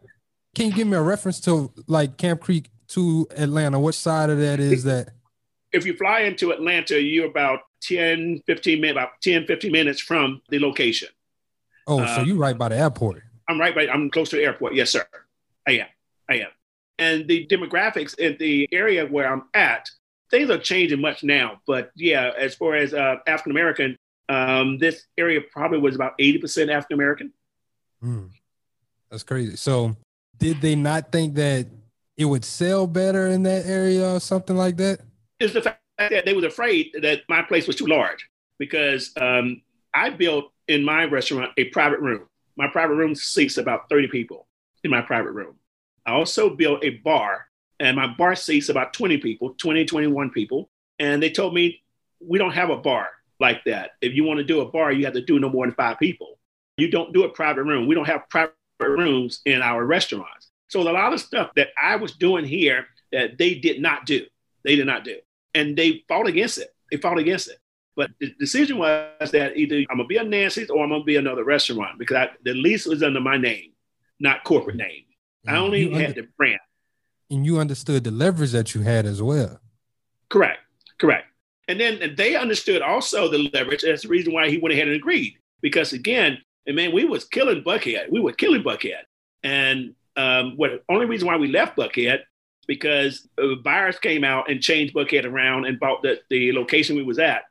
S4: Can you give me a reference to like Camp Creek to Atlanta? What side of that is that?
S5: If you fly into Atlanta, you're about 10, 15 minutes, about 10, 15 minutes from the location.
S4: Oh, so um, you right by the airport.
S5: I'm right by, I'm close to the airport. Yes, sir. I am. I am. And the demographics in the area where I'm at, things are changing much now. But yeah, as far as uh, African American, um, this area probably was about 80% African American.
S4: Mm, that's crazy. So, did they not think that it would sell better in that area or something like that?
S5: It's the fact that they was afraid that my place was too large because um, I built in my restaurant a private room. My private room seats about 30 people in my private room. I also built a bar, and my bar seats about 20 people, 20, 21 people. And they told me, we don't have a bar like that. If you want to do a bar, you have to do no more than five people. You don't do a private room. We don't have private rooms in our restaurants. So a lot of stuff that I was doing here that they did not do. They did not do. And they fought against it. They fought against it. But the decision was that either I'm gonna be a Nancy's or I'm gonna be another restaurant because I, the lease was under my name, not corporate name. I mm-hmm. only had under- the brand.
S4: And you understood the leverage that you had as well.
S5: Correct. Correct. And then they understood also the leverage. That's the reason why he went ahead and agreed. Because again, and man, we was killing Buckhead. We were killing Buckhead. And um, what only reason why we left Buckhead because uh, buyers came out and changed Buckhead around and bought the, the location we was at,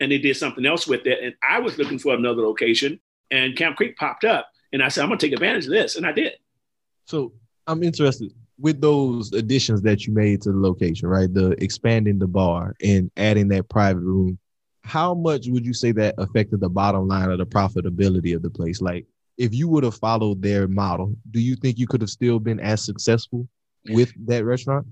S5: and they did something else with it. And I was looking for another location, and Camp Creek popped up, and I said, I'm gonna take advantage of this, and I did.
S2: So I'm interested with those additions that you made to the location, right? The expanding the bar and adding that private room. How much would you say that affected the bottom line of the profitability of the place? Like, if you would have followed their model, do you think you could have still been as successful with that restaurant?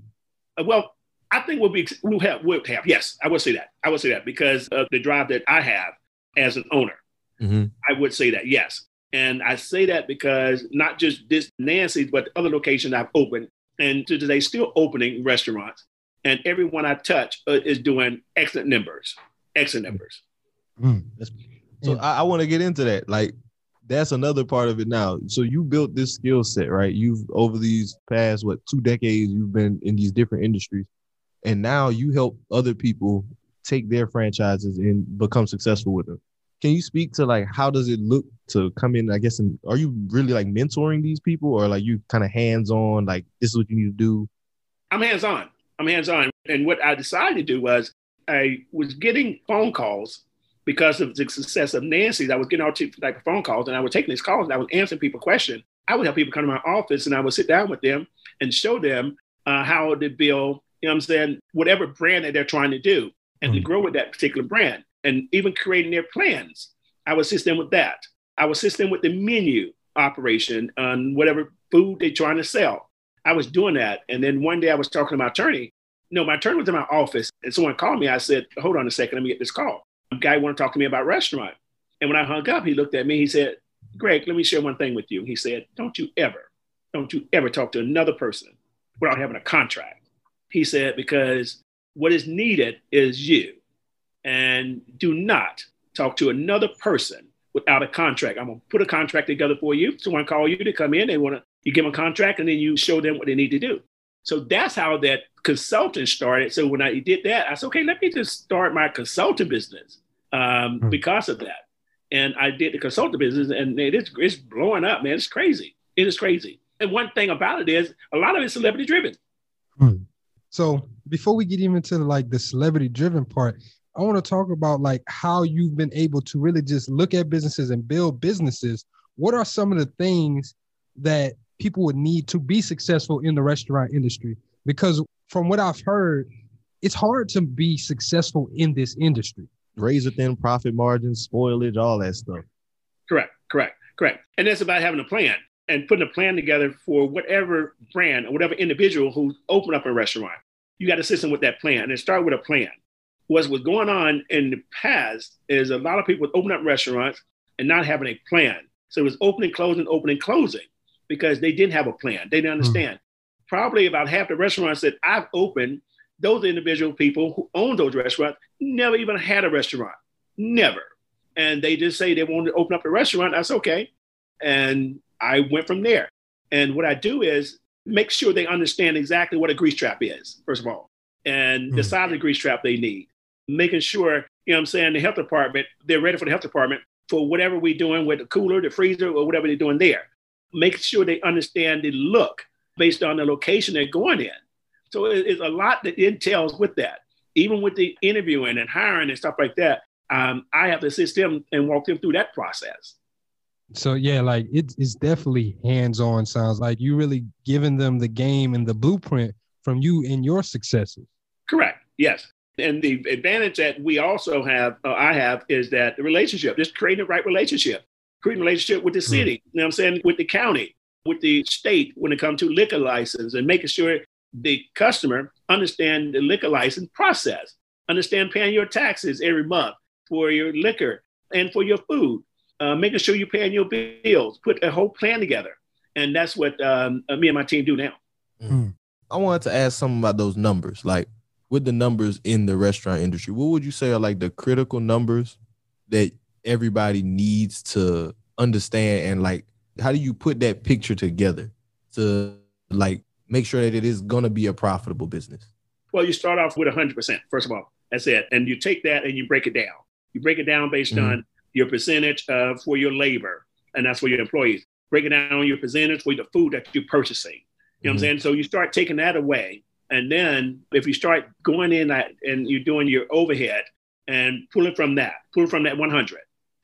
S5: Uh, well, I think we'll be we'll have we'll have yes, I would say that I would say that because of the drive that I have as an owner,
S2: mm-hmm.
S5: I would say that yes, and I say that because not just this Nancy's, but other locations I've opened, and to today still opening restaurants, and everyone I touch uh, is doing excellent numbers, excellent numbers.
S2: Mm. So I, I want to get into that. Like that's another part of it now. So you built this skill set, right? You've over these past what two decades, you've been in these different industries, and now you help other people take their franchises and become successful with them. Can you speak to like how does it look to come in? I guess, and are you really like mentoring these people, or like you kind of hands on? Like this is what you need to do.
S5: I'm hands on. I'm hands on. And what I decided to do was I was getting phone calls because of the success of Nancy's. I was getting all type of phone calls, and I was taking these calls, and I was answering people questions. I would have people come to my office, and I would sit down with them and show them uh, how to build. You know, what I'm saying whatever brand that they're trying to do, and mm-hmm. to grow with that particular brand and even creating their plans. I would assist them with that. I would assist them with the menu operation on whatever food they're trying to sell. I was doing that. And then one day I was talking to my attorney. No, my attorney was in my office and someone called me. I said, hold on a second, let me get this call. A guy wanted to talk to me about restaurant. And when I hung up, he looked at me, he said, Greg, let me share one thing with you. He said, don't you ever, don't you ever talk to another person without having a contract. He said, because what is needed is you and do not talk to another person without a contract. I'm gonna put a contract together for you. Someone call you to come in, they want to you give them a contract and then you show them what they need to do. So that's how that consultant started. So when I did that, I said, okay, let me just start my consulting business um, hmm. because of that. And I did the consulting business, and it's, it's blowing up, man. It's crazy. It is crazy. And one thing about it is a lot of it's celebrity driven.
S4: Hmm. So before we get even into like the celebrity driven part, I want to talk about like how you've been able to really just look at businesses and build businesses. What are some of the things that people would need to be successful in the restaurant industry? Because from what I've heard, it's hard to be successful in this industry.
S2: Razor thin profit margins, spoilage, all that stuff.
S5: Correct, correct, correct. And that's about having a plan and putting a plan together for whatever brand or whatever individual who open up a restaurant. You got to system with that plan and start with a plan what's was going on in the past is a lot of people would open up restaurants and not having a plan. So it was opening, closing, opening, closing because they didn't have a plan. They didn't hmm. understand. Mm. Probably about half the restaurants that I've opened, those individual people who own those restaurants never even had a restaurant. Never. And they just say they want to open up a restaurant. That's okay. And I went from there. And what I do is make sure they understand exactly what a grease trap is, first of all, and mm. the size of the grease trap they need making sure, you know I'm saying, the health department, they're ready for the health department for whatever we're doing with the cooler, the freezer, or whatever they're doing there. Make sure they understand the look based on the location they're going in. So it's a lot that entails with that. Even with the interviewing and hiring and stuff like that, um, I have to assist them and walk them through that process.
S4: So yeah, like it is definitely hands-on. Sounds like you really giving them the game and the blueprint from you and your successes.
S5: Correct. Yes. And the advantage that we also have, uh, I have, is that the relationship, just creating the right relationship, creating a relationship with the hmm. city, mm. you know what I'm saying, with the county, with the state when it comes to liquor license and making sure the customer understand the liquor license process, understand paying your taxes every month for your liquor and for your food, uh, making sure you're paying your bills, put a whole plan together. And that's what um, me and my team do now.
S2: Mm. I wanted to ask something about those numbers. Like with the numbers in the restaurant industry, what would you say are like the critical numbers that everybody needs to understand and like how do you put that picture together to like make sure that it is going to be a profitable business?
S5: Well, you start off with 100%, first of all. That's it. And you take that and you break it down. You break it down based mm-hmm. on your percentage uh, for your labor, and that's for your employees. Break it down your percentage for the food that you're purchasing. You know mm-hmm. what I'm mm-hmm. saying? So you start taking that away and then if you start going in that and you're doing your overhead and pull it from that, pull it from that 100.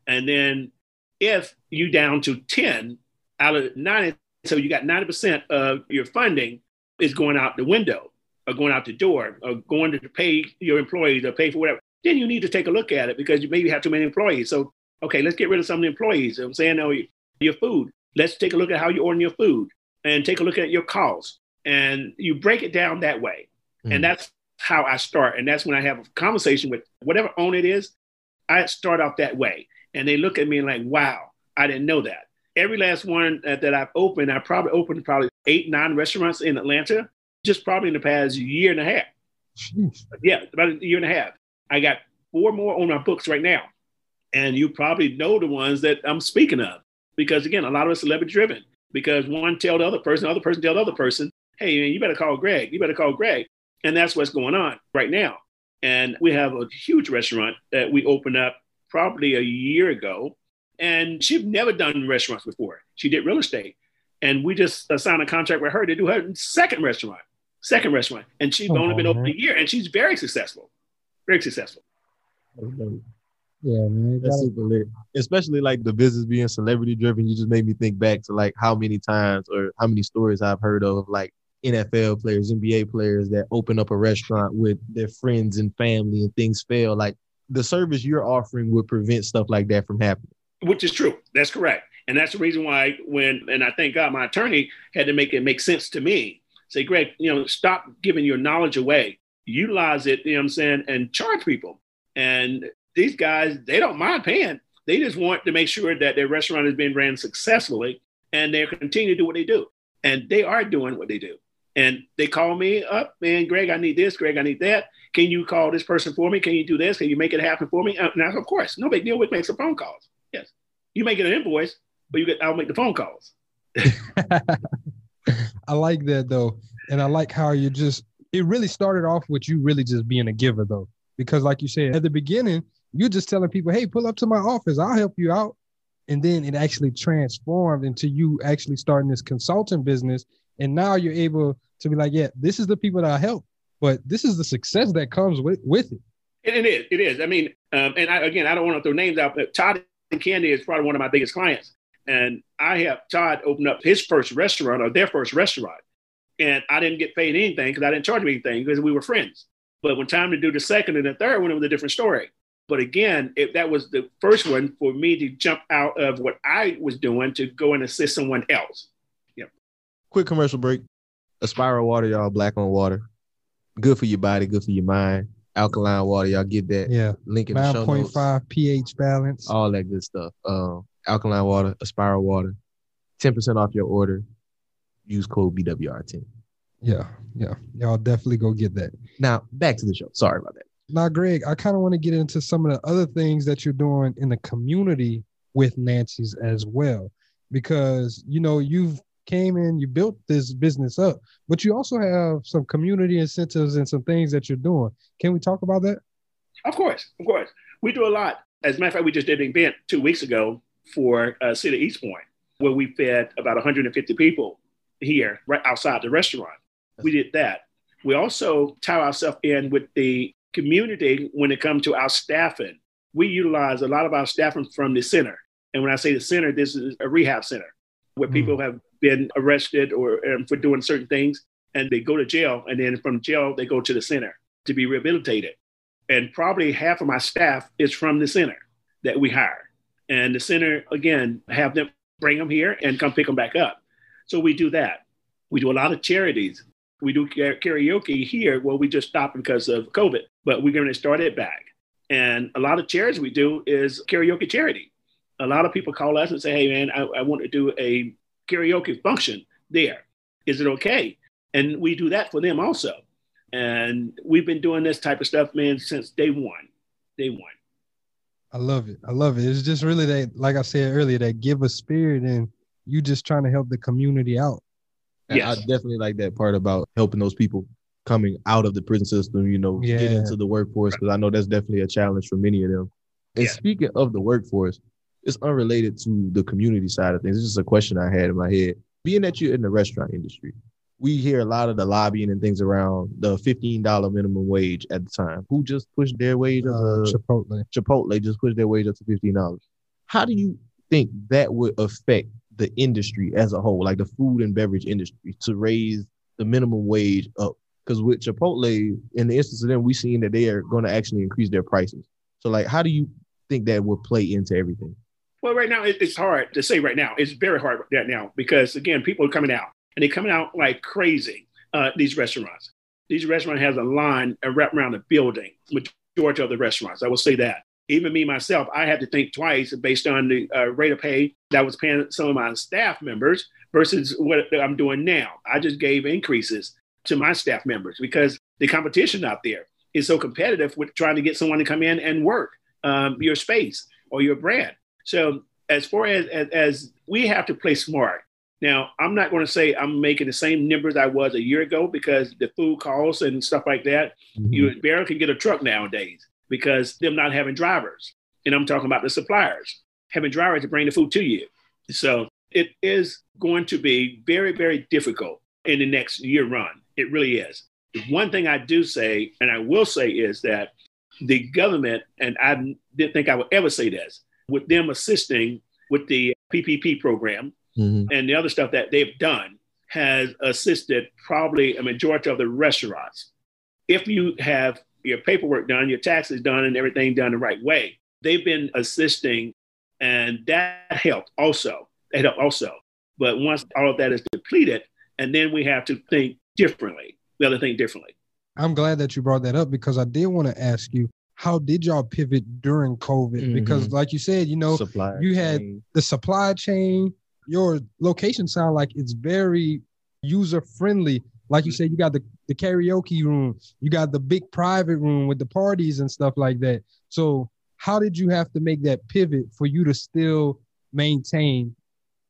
S5: And then if you down to 10 out of 90 So you got 90% of your funding is going out the window or going out the door or going to pay your employees or pay for whatever. Then you need to take a look at it because you maybe have too many employees. So, okay, let's get rid of some of the employees. I'm saying, no, your food. Let's take a look at how you order your food and take a look at your costs. And you break it down that way. Mm. And that's how I start. And that's when I have a conversation with whatever owner it is. I start off that way. And they look at me and like, wow, I didn't know that. Every last one that, that I've opened, I probably opened probably eight, nine restaurants in Atlanta, just probably in the past year and a half. Jeez. Yeah, about a year and a half. I got four more on my books right now. And you probably know the ones that I'm speaking of. Because again, a lot of us are celebrity driven. Because one tell the other person, the other person tell the other person, hey, man, you better call Greg. You better call Greg. And that's what's going on right now. And we have a huge restaurant that we opened up probably a year ago. And she'd never done restaurants before. She did real estate. And we just uh, signed a contract with her to do her second restaurant, second restaurant. And she's oh, only been open a year and she's very successful, very successful.
S2: Yeah, man. That's super lit. Especially like the business being celebrity driven. You just made me think back to like how many times or how many stories I've heard of like NFL players, NBA players that open up a restaurant with their friends and family and things fail. Like the service you're offering would prevent stuff like that from happening.
S5: Which is true. That's correct. And that's the reason why when and I thank God my attorney had to make it make sense to me. Say, Greg, you know, stop giving your knowledge away. Utilize it, you know what I'm saying, and charge people. And these guys, they don't mind paying. They just want to make sure that their restaurant is being ran successfully and they continue to do what they do. And they are doing what they do. And they call me up, man, Greg, I need this, Greg, I need that. Can you call this person for me? Can you do this? Can you make it happen for me? Uh, now, of course, no big deal. We make some phone calls. Yes. You make an invoice, but you get I'll make the phone calls.
S4: I like that though. And I like how you just it really started off with you really just being a giver though. Because like you said at the beginning, you're just telling people, hey, pull up to my office, I'll help you out. And then it actually transformed into you actually starting this consulting business. And now you're able to be like, yeah, this is the people that I help, but this is the success that comes with, with it.
S5: It is. It is. I mean, um, and I, again, I don't want to throw names out, but Todd and Kandi is probably one of my biggest clients. And I have Todd open up his first restaurant or their first restaurant. And I didn't get paid anything because I didn't charge him anything because we were friends. But when time to do the second and the third one, it was a different story. But again, if that was the first one for me to jump out of what I was doing to go and assist someone else. Yep.
S2: Quick commercial break. Aspira water, y'all, black on water. Good for your body, good for your mind. Alkaline water, y'all get that.
S4: Yeah.
S2: Link in
S4: the
S2: show
S4: 9.5 pH balance.
S2: All that good stuff. Um, alkaline water, Aspira water. 10% off your order. Use code BWR10.
S4: Yeah, yeah. Y'all definitely go get that.
S2: Now, back to the show. Sorry about that.
S4: Now, Greg, I kind of want to get into some of the other things that you're doing in the community with Nancy's as well, because you know you've came in, you built this business up, but you also have some community incentives and some things that you're doing. Can we talk about that?
S5: Of course, of course. We do a lot. As a matter of fact, we just did an event two weeks ago for uh, City East Point, where we fed about 150 people here, right outside the restaurant. We did that. We also tie ourselves in with the community when it comes to our staffing. We utilize a lot of our staffing from the center. And when I say the center, this is a rehab center where mm. people have been arrested or um, for doing certain things and they go to jail. And then from jail, they go to the center to be rehabilitated. And probably half of my staff is from the center that we hire. And the center, again, have them bring them here and come pick them back up. So we do that. We do a lot of charities. We do karaoke here. Well, we just stopped because of COVID, but we're going to start it back. And a lot of charities we do is karaoke charity. A lot of people call us and say, hey, man, I, I want to do a karaoke function there. Is it okay? And we do that for them also. And we've been doing this type of stuff, man, since day one. Day one.
S4: I love it. I love it. It's just really that, like I said earlier, that give a spirit and you just trying to help the community out.
S2: Yeah, I definitely like that part about helping those people coming out of the prison system, you know, yeah. get into the workforce because I know that's definitely a challenge for many of them. And yeah. speaking of the workforce, it's unrelated to the community side of things. It's just a question I had in my head. Being that you're in the restaurant industry, we hear a lot of the lobbying and things around the $15 minimum wage at the time. Who just pushed their wage up? Uh,
S4: Chipotle.
S2: Chipotle just pushed their wage up to $15. How do you think that would affect the industry as a whole, like the food and beverage industry, to raise the minimum wage up? Because with Chipotle, in the instance of them, we've seen that they are going to actually increase their prices. So, like, how do you think that will play into everything?
S5: Well, right now it's hard to say. Right now, it's very hard right now because again, people are coming out and they're coming out like crazy. Uh, these restaurants, these restaurants has a line wrapped around the building. Majority of the restaurants, I will say that. Even me myself, I had to think twice based on the uh, rate of pay that was paying some of my staff members versus what I'm doing now. I just gave increases to my staff members because the competition out there is so competitive with trying to get someone to come in and work um, your space or your brand. So as far as, as, as we have to play smart. Now, I'm not going to say I'm making the same numbers I was a year ago because the food costs and stuff like that. Mm-hmm. You barely can get a truck nowadays because them not having drivers. And I'm talking about the suppliers having drivers to bring the food to you. So it is going to be very, very difficult in the next year run. It really is. The one thing I do say, and I will say, is that the government, and I didn't think I would ever say this, with them assisting with the PPP program mm-hmm. and the other stuff that they've done, has assisted probably a majority of the restaurants. If you have your paperwork done, your taxes done, and everything done the right way, they've been assisting, and that helped also. That helped also. But once all of that is depleted, and then we have to think differently. We have to think differently.
S4: I'm glad that you brought that up because I did want to ask you how did y'all pivot during COVID? Mm-hmm. Because like you said, you know, supply you had chain. the supply chain. Your location sound like it's very user friendly. Like you said, you got the, the karaoke room, you got the big private room with the parties and stuff like that. So how did you have to make that pivot for you to still maintain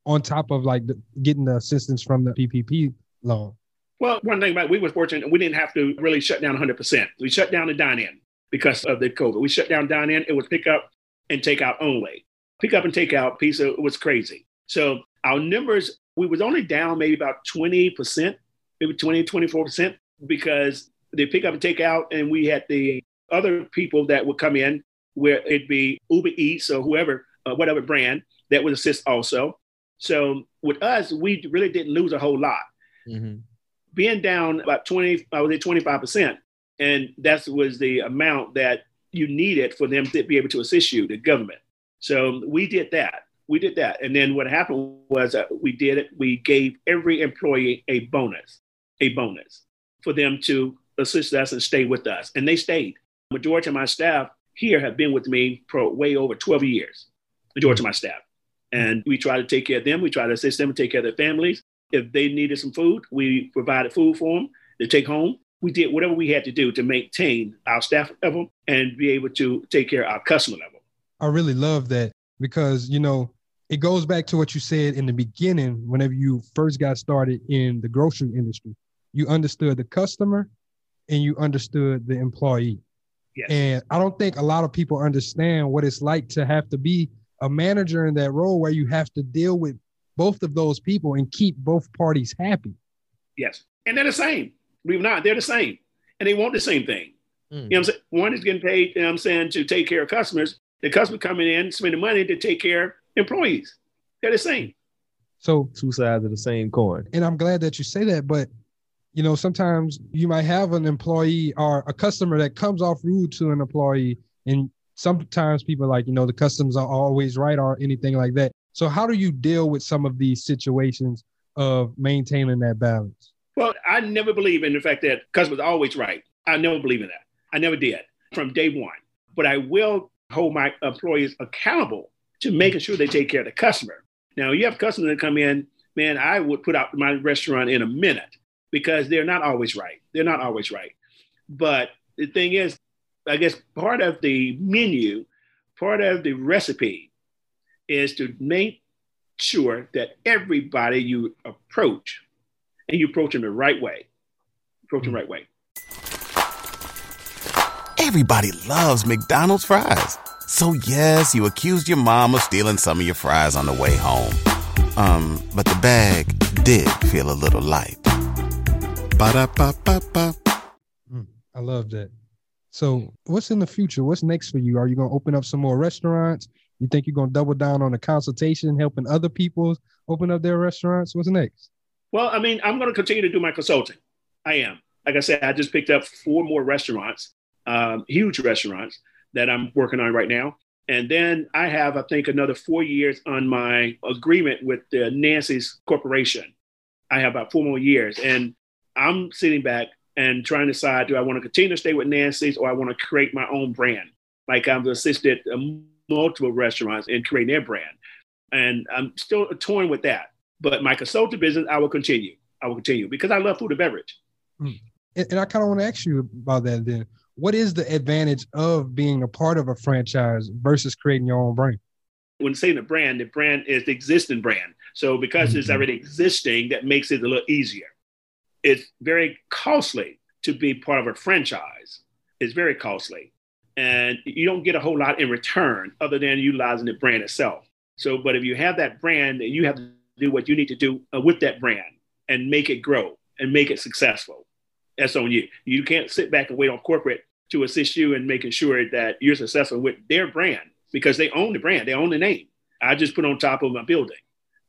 S4: on top of like the, getting the assistance from the PPP loan?
S5: Well, one thing about it, we were fortunate we didn't have to really shut down 100%. We shut down the dine in because of the COVID. We shut down dine in. It was pick up and take out only. Pick up and take out piece of, was crazy. So our numbers, we was only down maybe about 20%, maybe 20, 24% because they pick up and take out. And we had the other people that would come in where it'd be Uber Eats or whoever, uh, whatever brand that would assist also. So with us, we really didn't lose a whole lot. Mm-hmm being down about 20, I would say 25%. And that was the amount that you needed for them to be able to assist you, the government. So we did that. We did that. And then what happened was uh, we did it. We gave every employee a bonus, a bonus for them to assist us and stay with us. And they stayed. Majority of my staff here have been with me for way over 12 years, majority of my staff. And we try to take care of them. We try to assist them and take care of their families. If they needed some food, we provided food for them to take home. We did whatever we had to do to maintain our staff level and be able to take care of our customer level.
S4: I really love that because, you know, it goes back to what you said in the beginning whenever you first got started in the grocery industry. You understood the customer and you understood the employee. Yes. And I don't think a lot of people understand what it's like to have to be a manager in that role where you have to deal with both of those people and keep both parties happy.
S5: Yes. And they're the same. Believe it not, they're the same. And they want the same thing. Mm. You know what I'm saying? One is getting paid, you know I'm saying, to take care of customers. The customer coming in, spending money to take care of employees. They're the same.
S2: So two sides of the same coin.
S4: And I'm glad that you say that, but you know, sometimes you might have an employee or a customer that comes off rude to an employee, and sometimes people like, you know, the customs are always right or anything like that. So how do you deal with some of these situations of maintaining that balance?
S5: Well, I never believe in the fact that customers are always right. I never believe in that. I never did from day one. But I will hold my employees accountable to making sure they take care of the customer. Now, you have customers that come in, man, I would put out my restaurant in a minute because they're not always right. They're not always right. But the thing is, I guess part of the menu, part of the recipe is to make sure that everybody you approach and you approach them the right way. Approach them the right way.
S11: Everybody loves McDonald's fries. So yes, you accused your mom of stealing some of your fries on the way home. Um, but the bag did feel a little light. Ba-da-ba-ba-ba.
S4: Mm, I love that. So, what's in the future? What's next for you? Are you going to open up some more restaurants? You think you're gonna double down on the consultation, helping other people open up their restaurants? What's next?
S5: Well, I mean, I'm going to continue to do my consulting. I am. Like I said, I just picked up four more restaurants, um, huge restaurants that I'm working on right now. And then I have, I think, another four years on my agreement with the Nancy's Corporation. I have about four more years. And I'm sitting back and trying to decide do I want to continue to stay with Nancy's or I want to create my own brand? Like I've assisted multiple restaurants and creating their brand. And I'm still torn with that. But my consulting business, I will continue. I will continue because I love food and beverage.
S4: Mm. And, and I kind of want to ask you about that then. What is the advantage of being a part of a franchise versus creating your own brand?
S5: When saying the brand, the brand is the existing brand. So because mm-hmm. it's already existing, that makes it a little easier. It's very costly to be part of a franchise. It's very costly. And you don't get a whole lot in return other than utilizing the brand itself. So, but if you have that brand, you have to do what you need to do uh, with that brand and make it grow and make it successful. That's on you. You can't sit back and wait on corporate to assist you in making sure that you're successful with their brand because they own the brand, they own the name. I just put on top of my building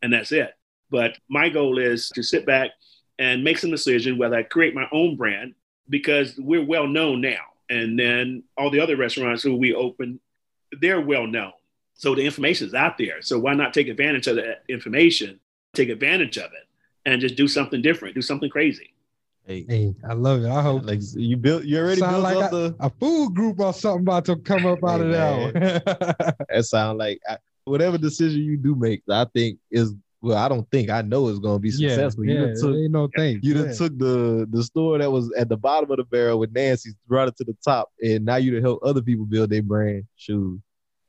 S5: and that's it. But my goal is to sit back and make some decision whether I create my own brand because we're well known now. And then all the other restaurants who we open, they're well known. So the information is out there. So why not take advantage of that information, take advantage of it, and just do something different, do something crazy.
S4: Hey, hey I love it. I hope
S2: like you built, you already built
S4: like
S2: up
S4: a,
S2: the
S4: a food group or something about to come up out hey, of
S2: that. that sound like I, whatever decision you do make, I think is well, I don't think I know it's gonna be successful.
S4: Yeah,
S2: you
S4: yeah, took, ain't no thing.
S2: You yeah. took the the store that was at the bottom of the barrel with Nancy, brought it to the top, and now you to help other people build their brand. Shoes,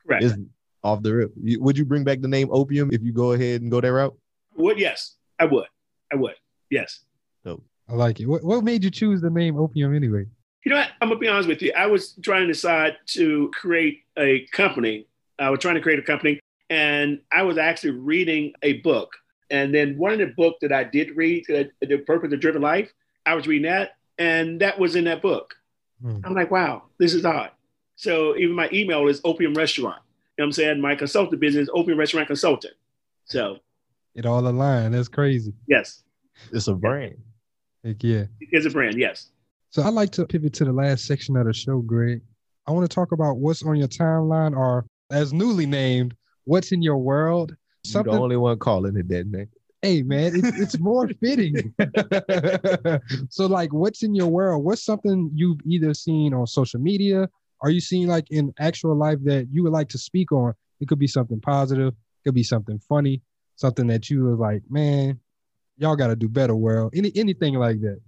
S5: right?
S2: It's off the rip. You, would you bring back the name Opium if you go ahead and go that route?
S5: Would yes, I would. I would. Yes.
S2: Dope.
S4: I like it. What, what made you choose the name Opium anyway?
S5: You know what? I'm gonna be honest with you. I was trying to decide to create a company. I was trying to create a company, and I was actually reading a book. And then one of the book that I did read, The Purpose of Driven Life, I was reading that, and that was in that book. Hmm. I'm like, wow, this is odd. So even my email is Opium Restaurant. You know what I'm saying? My consultant business, Opium Restaurant Consultant. So
S4: it all aligned. That's crazy.
S5: Yes.
S2: It's a brand.
S4: Heck yeah.
S5: It's a brand, yes.
S4: So I'd like to pivot to the last section of the show, Greg. I want to talk about what's on your timeline or as newly named, what's in your world.
S2: Something... You're the only one calling it that, man.
S4: Hey man, it's, it's more fitting. so like what's in your world? What's something you've either seen on social media? Are you seeing like in actual life that you would like to speak on? It could be something positive, it could be something funny, something that you were like, man, y'all got to do better, world. Any anything like that.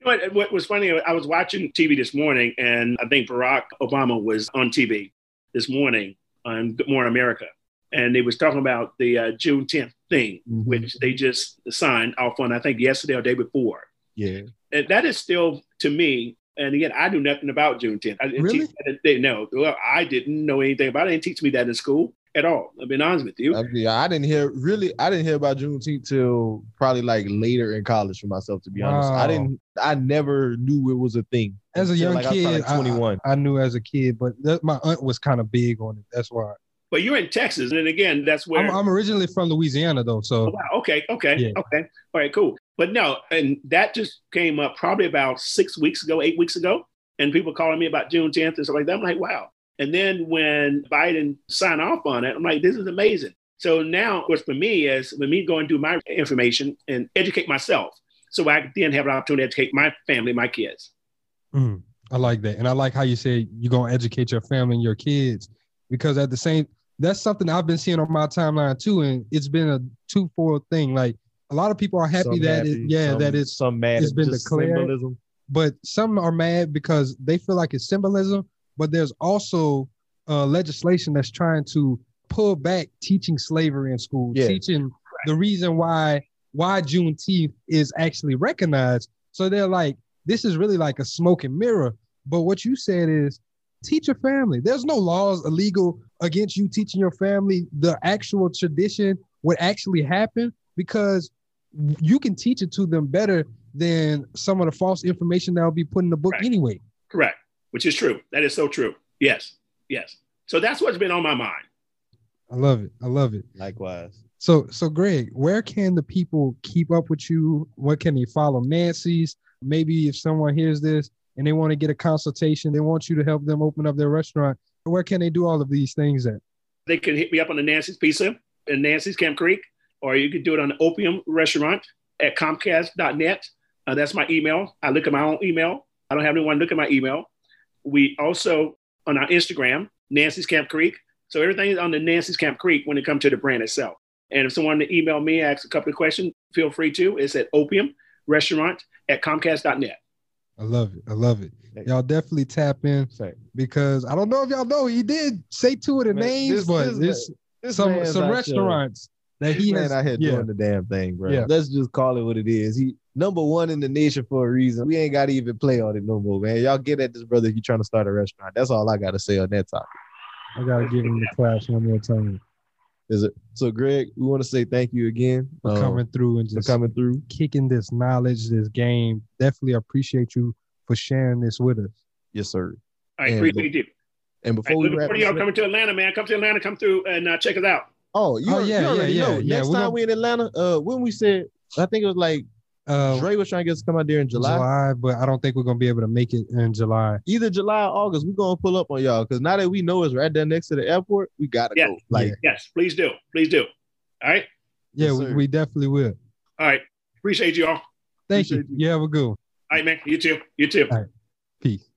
S5: You know what, what was funny? I was watching TV this morning, and I think Barack Obama was on TV this morning on Good Morning America, and they was talking about the uh, Juneteenth thing, mm-hmm. which they just signed off on. I think yesterday or day before.
S2: Yeah,
S5: and that is still to me. And again, I knew nothing about Juneteenth. I didn't
S4: really?
S5: Teach, they, no, well, I didn't know anything about it. They didn't teach me that in school at all. I've been honest with you.
S2: I, yeah, I didn't hear really. I didn't hear about Juneteenth till probably like later in college for myself. To be wow. honest, I didn't. I never knew it was a thing.
S4: As a young
S2: like
S4: kid,
S2: like 21.
S4: I, I, knew as a kid, but that, my aunt was kind of big on it. That's why.
S5: But you're in Texas, and again, that's where
S4: I'm, I'm originally from Louisiana, though. So
S5: oh, wow. okay, okay, yeah. okay, all right, cool. But no, and that just came up probably about six weeks ago, eight weeks ago, and people calling me about Juneteenth and stuff like that. I'm like, wow, and then when Biden signed off on it, I'm like, this is amazing. So now, what's for me is for me go and do my information and educate myself, so I then have an opportunity to educate my family, my kids.
S4: Mm, I like that, and I like how you say you're gonna educate your family and your kids, because at the same, that's something I've been seeing on my timeline too, and it's been a two-fold thing. Like a lot of people are happy some that happy, it, yeah,
S2: some,
S4: that it's
S2: some mad
S4: it's been declared,
S2: symbolism.
S4: but some are mad because they feel like it's symbolism, but there's also uh, legislation that's trying to pull back teaching slavery in school, yeah. teaching the reason why why Juneteenth is actually recognized. So they're like, this is really like a smoke and mirror. But what you said is teach your family. There's no laws illegal against you teaching your family the actual tradition, what actually happened, because you can teach it to them better than some of the false information that will be put in the book
S5: right.
S4: anyway.
S5: Correct which is true. That is so true. Yes, yes. So that's what's been on my mind.
S4: I love it. I love it.
S2: Likewise.
S4: So, so Greg, where can the people keep up with you? What can they follow Nancy's? Maybe if someone hears this and they want to get a consultation, they want you to help them open up their restaurant. Where can they do all of these things at?
S5: They can hit me up on the Nancy's Pizza in Nancy's Camp Creek, or you could do it on the Opium Restaurant at Comcast.net. Uh, that's my email. I look at my own email. I don't have anyone look at my email. We also on our Instagram, Nancy's Camp Creek. So everything is on the Nancy's Camp Creek when it comes to the brand itself. And if someone to email me, ask a couple of questions, feel free to. It's at opium restaurant at comcast.net.
S4: I love it. I love it. Y'all definitely tap in because I don't know if y'all know he did say two of the
S2: Man,
S4: names,
S2: this-
S4: but
S2: this-
S4: this, some some restaurants that he
S2: man
S4: has
S2: out here
S4: yeah.
S2: doing the damn thing, bro.
S4: Yeah.
S2: Let's just call it what it is. He number one in the nation for a reason. We ain't got to even play on it no more, man. Y'all get at this brother if you trying to start a restaurant. That's all I got to say on that topic.
S4: I gotta give him the class one more time
S2: Is it so, Greg? We want to say thank you again
S4: for
S2: um,
S4: coming through and just
S2: coming through.
S4: kicking this knowledge, this game. Definitely appreciate you for sharing this with us.
S2: Yes, sir.
S5: I
S2: And
S5: appreciate you.
S2: And before
S5: right,
S2: we
S5: looking
S2: wrap
S5: forward to y'all coming to Atlanta, man. Come to Atlanta, come through and uh, check us out.
S2: Oh, you,
S4: Oh,
S2: al-
S4: yeah,
S2: you already
S4: yeah,
S2: know.
S4: yeah, yeah.
S2: Next
S4: We're
S2: time
S4: gonna-
S2: we in Atlanta, uh, when we said, I think it was like
S4: Uh,
S2: Dre was trying to get us to come out there in July.
S4: July, but I don't think we're gonna be able to make it in July.
S2: Either July or August, we're gonna pull up on y'all because now that we know it's right there next to the airport, we gotta
S5: Yes.
S2: go. Like,
S4: Yeah.
S5: Yes, please do. Please do. All right.
S4: Yeah,
S2: Yes,
S4: we, we definitely will.
S5: All right. Appreciate you all. All
S4: Thank you.
S2: Appreciate you.
S4: You have a good one.
S5: right, man. You too. You too.
S4: All right. Peace.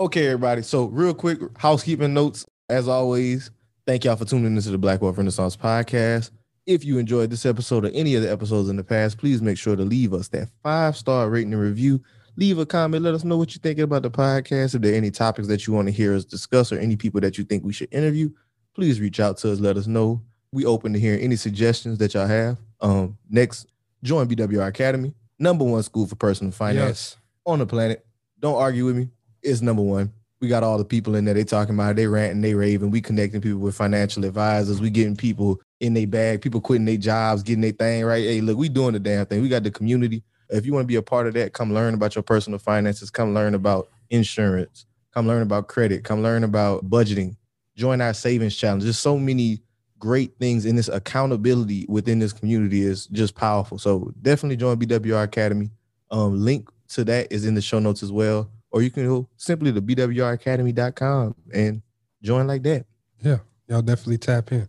S2: Okay, everybody. So, real quick housekeeping notes. As always, thank y'all for tuning into the Black Wealth Renaissance podcast. If you enjoyed this episode or any of the episodes in the past, please make sure to leave us that five star rating and review. Leave a comment. Let us know what you're thinking about the podcast. If there are any topics that you want to hear us discuss or any people that you think we should interview, please reach out to us. Let us know. We open to hearing any suggestions that y'all have. Um, next, join BWR Academy, number one school for personal finance
S4: Yes.
S2: on the planet. Don't argue with me. It's number one. We got all the people in there. They talking about it. they ranting, they raving. We connecting people with financial advisors. We getting people in their bag. People quitting their jobs, getting their thing right. Hey, look, we doing the damn thing. We got the community. If you want to be a part of that, come learn about your personal finances. Come learn about insurance. Come learn about credit. Come learn about budgeting. Join our savings challenge. There's so many great things in this accountability within this community is just powerful. So definitely join BWR Academy. Um, link to that is in the show notes as well. Or you can go simply to bwracademy.com and join like that.
S4: Yeah. Y'all definitely tap in.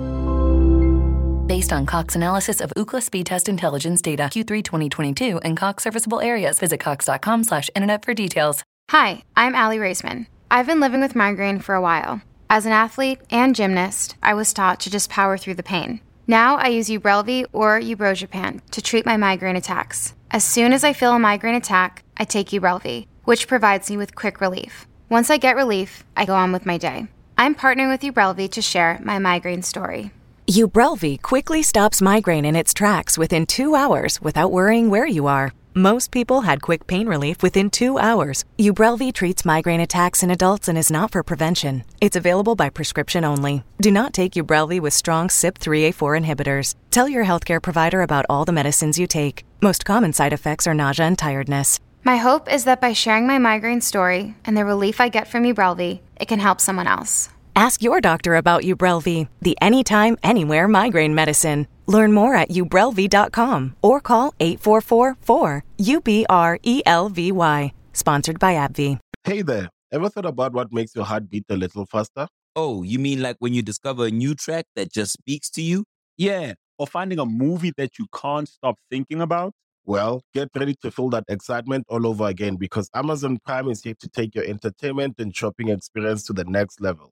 S12: Based on Cox analysis of Ookla speed test intelligence data Q3 2022 and Cox serviceable areas, visit cox.com/internet for details.
S13: Hi, I'm Aly Raisman. I've been living with migraine for a while. As an athlete and gymnast, I was taught to just power through the pain. Now I use Ubrelvy or Ubrogepant to treat my migraine attacks. As soon as I feel a migraine attack, I take Ubrelvy, which provides me with quick relief. Once I get relief, I go on with my day. I'm partnering with Ubrelvy to share my migraine story.
S14: Ubrelvy quickly stops migraine in its tracks within two hours without worrying where you are. Most people had quick pain relief within two hours. Ubrelvy treats migraine attacks in adults and is not for prevention. It's available by prescription only. Do not take Ubrelvy with strong CYP3A4 inhibitors. Tell your healthcare provider about all the medicines you take. Most common side effects are nausea and tiredness.
S13: My hope is that by sharing my migraine story and the relief I get from Ubrelvy, it can help someone else.
S14: Ask your doctor about Ubrelvy, the anytime, anywhere migraine medicine. Learn more at ubrelvy.com or call 844-4-UBRELVY. Sponsored by AbbVie.
S15: Hey there, ever thought about what makes your heart beat a little faster?
S16: Oh, you mean like when you discover a new track that just speaks to you?
S15: Yeah, or finding a movie that you can't stop thinking about? Well, get ready to feel that excitement all over again because Amazon Prime is here to take your entertainment and shopping experience to the next level.